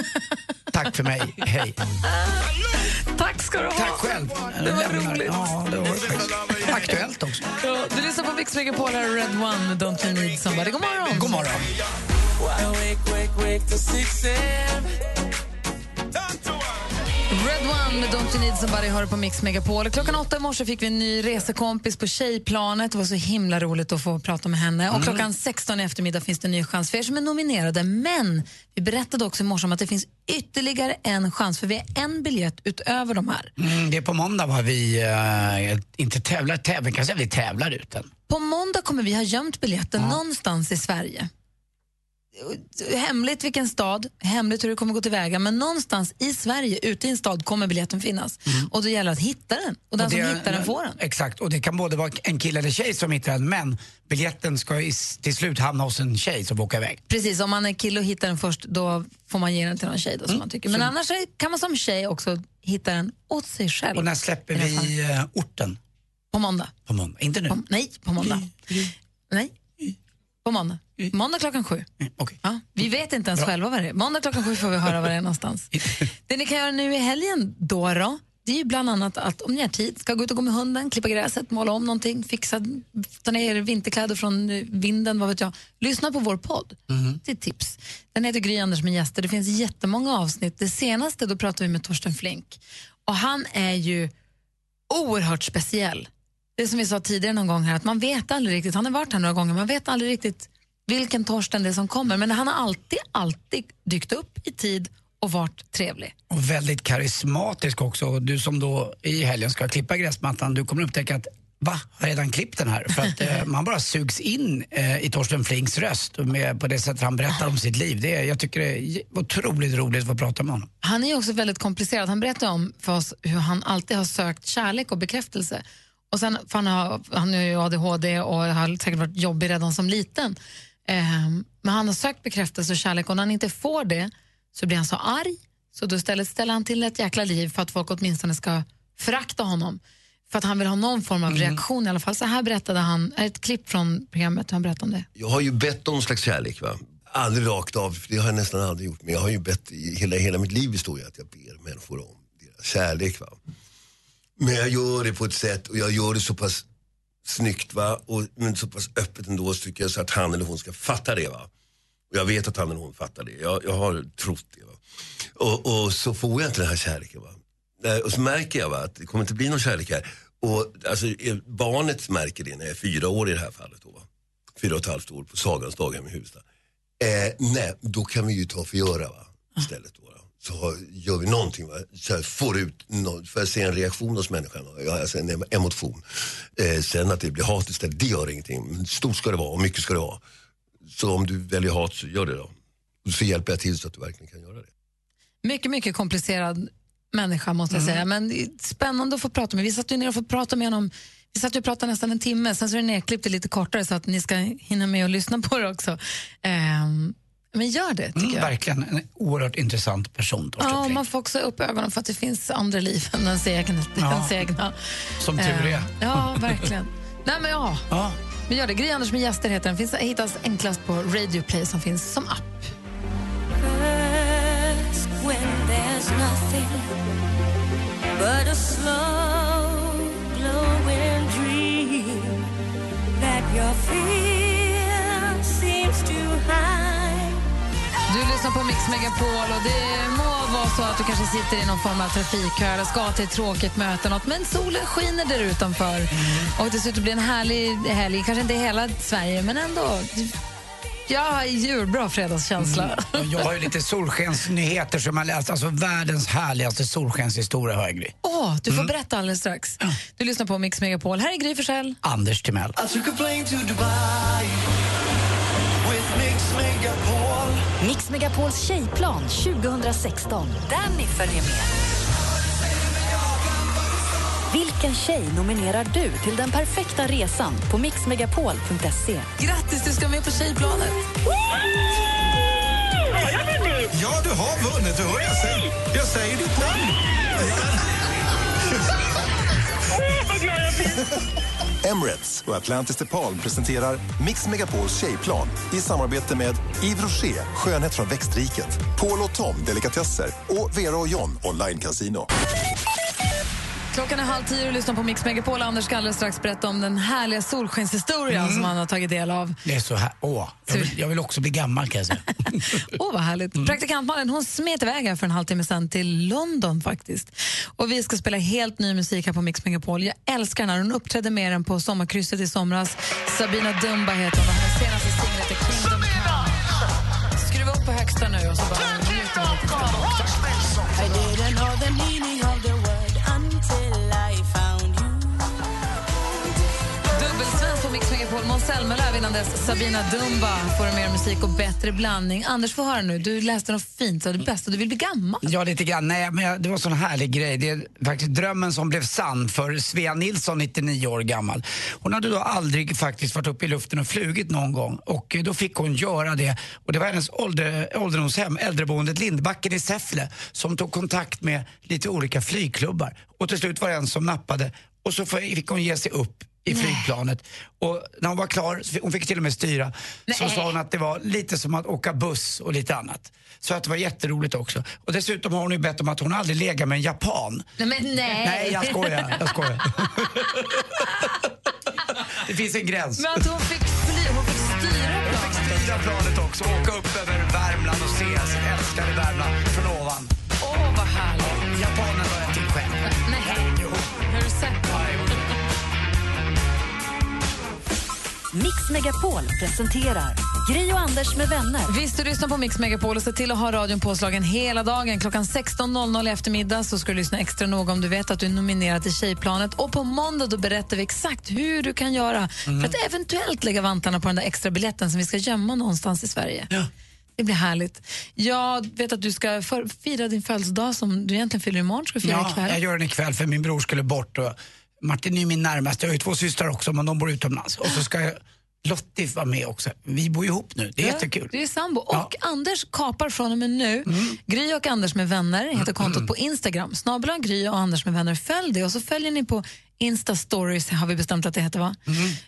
*laughs* Tack för mig, hej. Tack ska du ha. Tack själv. Det var Lämnar. roligt. Ja, det var aktuellt också. Ja, du lyssnar på Mix Megapol här, Red One med Don't You Need Somebody. God morgon! God morgon. Red One med Don't You Need Somebody du på Mix Megapol. Klockan åtta i morse fick vi en ny resekompis på Tjejplanet. Det var så himla roligt att få prata med henne. Och Mm. klockan 16 i eftermiddag finns det en ny chans för er som är nominerade. Men vi berättade också i morse om att det finns ytterligare en chans för vi har en biljett utöver de här. Mm, det är på måndag var vi uh, inte tävlar, tävlar, kanske vi tävlar ut den. På måndag kommer vi ha gömt biljetten någonstans i Sverige. Hemligt vilken stad, hemligt hur det kommer gå tillväga, men någonstans i Sverige, ute i en stad, kommer biljetten finnas. Och då gäller det att hitta den. Och den Och som det- hittar den får den. Exakt, och det kan både vara en kille eller tjej som hittar den, men biljetten ska i, till slut hamna hos en tjej som åka iväg. Precis, om man är kille och hittar den först, då får man ge den till någon tjej då, som man tycker. Men Så- annars kan man som tjej också hitta den åt sig själv. Och när släpper vi uh, orten? På måndag. På måndag, inte nu? På, nej, på måndag. Nej, på måndag. Måndag klockan sju. Ja, vi vet inte ens Bra. själva vad det är. Måndag klockan sju får vi höra vad det är någonstans. *laughs* Det ni kan göra nu i helgen då, då det är ju bland annat att om ni har tid, ska gå ut och gå med hunden, klippa gräset, måla om någonting, fixa, ta ner vinterkläder från vinden, vad vet jag. Lyssna på vår podd. Det är tips. Den heter Gry Anders med gäster. Det finns jättemånga avsnitt. Det senaste då pratade vi med Torsten Flink och han är ju oerhört speciell. Det som vi sa tidigare någon gång här, att man vet aldrig riktigt, han har varit här några gånger, man vet aldrig riktigt vilken Torsten det är som kommer, men han har alltid, alltid dykt upp i tid och varit trevlig. Och väldigt karismatisk också. Du som då i helgen ska klippa gräsmattan, du kommer upptäcka att Va? Har redan klippt den här? För att eh, *laughs* man bara sugs in eh, i Torsten Flinks röst med, på det sätt han berättar om sitt liv. Det är, jag tycker det är otroligt roligt att få prata med honom. Han är också väldigt komplicerad. Han berättar om för oss hur han alltid har sökt kärlek och bekräftelse. Och sen, för han, har, han har ju ADHD och har säkert varit jobbig redan som liten. Ehm, men han har sökt bekräftelse och kärlek och när han inte får det så blir han så arg så då istället ställer han till ett jäkla liv för att folk åtminstone ska förakta honom. För att han vill ha någon form av reaktion i alla fall. Så här berättade han, ett klipp från programmet, han berättade om det. Jag har ju bett om slags kärlek. Va? Aldrig rakt av, det har jag nästan aldrig gjort. Men jag har ju bett i hela, hela mitt liv består ju att jag ber människor om deras kärlek. Va? Men jag gör det på ett sätt och jag gör det så pass snyggt va? Och, men så pass öppet ändå så tycker jag så att han eller hon ska fatta det. Va? Och jag vet att han eller hon fattar det. Jag, jag har trott det. Va? Och, och så får jag inte den här kärleken. Va? Och så märker jag va, att det kommer inte bli någon kärlek här. Och, alltså, barnet märker det när jag är fyra år i det här fallet. Då, va? Fyra och ett halvt år på Sagans daghem i Huvudsta. Eh, nej, då kan vi ju ta för göra va? istället. Då. Så gör vi någonting, va? Så här, får ut no- för att se en reaktion hos människan, ja, alltså en em- emotion. Eh, sen att det blir hat istället, det gör ingenting. Men stort ska det vara och mycket ska det vara. Så om du väljer hat så gör det då. Så hjälper jag till så att du verkligen kan göra det. Mycket, mycket komplicerad människa måste jag Mm. säga. Men spännande att få prata med. Vi satt ju ner och fått prata med honom. Vi satt och pratade nästan en timme, sen så är det nerklippt lite kortare så att ni ska hinna med och lyssna på det också. Ehm, men gör det, tycker Mm, jag. verkligen en oerhört intressant person, Ja, man får också upp ögonen för att det finns andra liv än ens egna. Ja. Egna. *laughs* Som tur är. Ehm, Ja, verkligen. Nej, men ja. Ja. Men gör det. Gry Anders med gäster heter den. Finns, hittas enklast på Radio Play som finns som app. Ask when there's nothing but a slow glowing dream that your fear lyssnar på Mix Megapol och det må vara så att du kanske sitter i någon form av trafikkö eller ska till ett tråkigt möte något, men solen skiner där utanför. Och dessutom blir en härlig helg, kanske inte i hela Sverige, men ändå. Jag har djurbra fredagskänsla. Och Jag har ju lite solskensnyheter som jag läst. Alltså världens härligaste solskenshistoria har jag Gry. Åh, du får Mm. berätta alldeles strax. Du lyssnar på Mix Megapol. Här är Gry Forssell. Anders Timell. I took a plane to Dubai with Mix Megapol. Mix Megapols tjejplan 2016. Danny följer med. Vilken tjej nominerar du till den perfekta resan på mixmegapol.se? Grattis, du ska med på tjejplanet. Ja, du har vunnit. Du hör, jag, säger, jag säger ditt namn. Emirates och Atlantis DePaul presenterar Mix Megapols tjejplan i samarbete med Yves Rocher, skönhet från växtriket, Paul och Tom, delikatesser och Vera och John, online casino. Klockan är halv tio och lyssnar på Mix Megapol. Anders ska alldeles strax berätta om den härliga solskenshistorien Mm. som han har tagit del av. Det är så här. Åh, jag vill, jag vill också bli gammal kan jag säga. *laughs* Åh, vad härligt. Mm. Praktikant Malin hon smet iväg här för en halvtimme sen till London faktiskt. Och vi ska spela helt ny musik här på Mix Megapol. Jag älskar den här. Hon uppträdde med den på sommarkrysset i somras. Sabina Dumba heter hon och hennes senaste singel heter Kingdom Come. Skruva upp på högsta nu och så bara Mix innan dess. Sabina Dumba får mer musik och bättre blandning. Anders, få höra nu. Du läste något fint, så det bästa. Du vill bli gammal. Ja, lite grann. Nej, men jag, det var en sån härlig grej. Det är faktiskt drömmen som blev sann för Svea Nilsson, 99 år gammal. Hon hade då aldrig faktiskt varit uppe i luften och flugit någon gång. Och eh, då fick hon göra det. Och det var hennes ålder, ålderdomshem, äldreboendet Lindbacken i Säffle, som tog kontakt med lite olika flygklubbar. Och till slut var det en som nappade. Och så fick hon ge sig upp i flygplanet. Och när hon var klar, hon fick till och med styra, så sa hon att det var lite som att åka buss och lite annat. Så att det var jätteroligt också. Och dessutom har hon ju bett om att hon aldrig legat med en japan. Nej, men nej. Nej, jag skojar. Jag skojar. *laughs* det finns en gräns. Men att hon fick fly, hon fick styra Hon fick styra planet också, åka upp över Värmland och se sitt älskade Värmland från ovan. Mix Megapol presenterar Gry och Anders med vänner. Visst, du lyssnar på Mix Megapol och se till att ha radion påslagen hela dagen. Klockan 16.00 i eftermiddag så ska du lyssna extra noga om du vet att du är nominerad till Tjejplanet. Och på måndag då berättar vi exakt hur du kan göra för att eventuellt lägga vantarna på den där extra biljetten som vi ska gömma någonstans i Sverige. Det blir härligt. Jag vet att du ska för, fira din födelsedag som du egentligen fyller imorgon. Ska du fira Ja, ikväll? jag gör den ikväll för min bror skulle bort. Och Martin är ju min närmaste. Jag har ju två systrar också men de bor utomlands. Och så ska jag, Lottie vara med också. Vi bor ihop nu. Det är jättekul. Du är sambo. Och Anders kapar från och med nu. Gry och Anders med vänner heter kontot på Instagram. Snabel Gry och Anders med vänner. Följ det och så följer ni på Insta stories har vi bestämt att det heter va?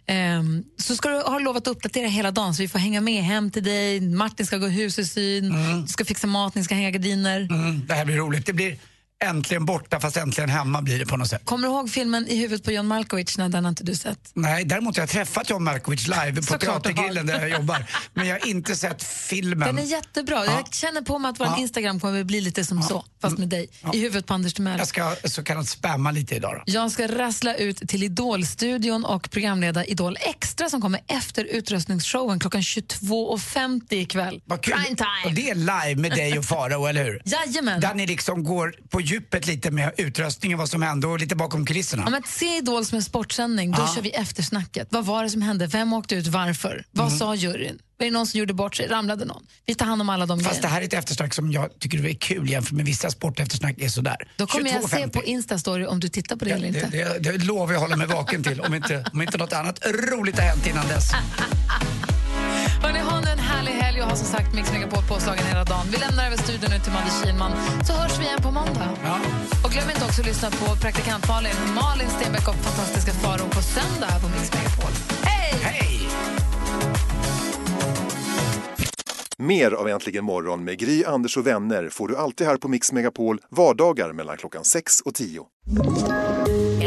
Ehm, så ska du ha lovat att uppdatera hela dagen så vi får hänga med hem till dig. Martin ska gå hus i syn, du ska fixa mat, ni ska hänga gardiner. Mm, det här blir roligt. Det blir äntligen borta fast äntligen hemma blir det på något sätt. Kommer du ihåg filmen I huvudet på John Malkovich? Nej, den har inte du sett. Nej, däremot har jag träffat John Malkovich live på. Teatergrillen där jag jobbar. Men jag har inte sett filmen. Den är jättebra. Jag känner på mig att vår Ja. Instagram kommer bli lite som så, fast med dig. I huvudet på Anders Timell. Jag ska så kallat spamma lite idag då. Jag ska rassla ut till Idol-studion och programleda Idol Extra som kommer efter utröstningsshowen klockan 22.50 ikväll. Prime time! Och det är live med dig och Farao, eller hur? *laughs* Jajamän. Där ni liksom går på djupet lite med utröstningen, vad som hände och lite bakom kulisserna. Om att se Idol som en sportsändning, då Ja. kör vi eftersnacket. Vad var det som hände? Vem åkte ut? Varför? Vad Mm. sa juryn? Var det någon som gjorde bort sig? Ramlade någon? Vi tar hand om alla de Fast det grejerna. här är ett eftersnack som jag tycker är kul jämfört med vissa sporteftersnack är sådär. Då kommer jag se 22.50. på Instastory om du tittar på det eller inte. Det, det, det lovar jag hålla mig vaken till om inte, om inte något annat roligt har hänt innan dess. *laughs* Hörrni, ha nu en härlig helg och ha som sagt Mix Megapol påslagen hela dagen. Vi lämnar över studion nu till Madde Kihlman, så hörs vi igen på måndag. Och glöm inte också att lyssna på praktikant Malin, Malin Stenbeck och fantastiska Faro på söndag här på Mix Megapol. Hej! Hej! Mer av Äntligen morgon med Gry, Anders och vänner får du alltid här på Mix Megapol vardagar mellan klockan 6 och 10.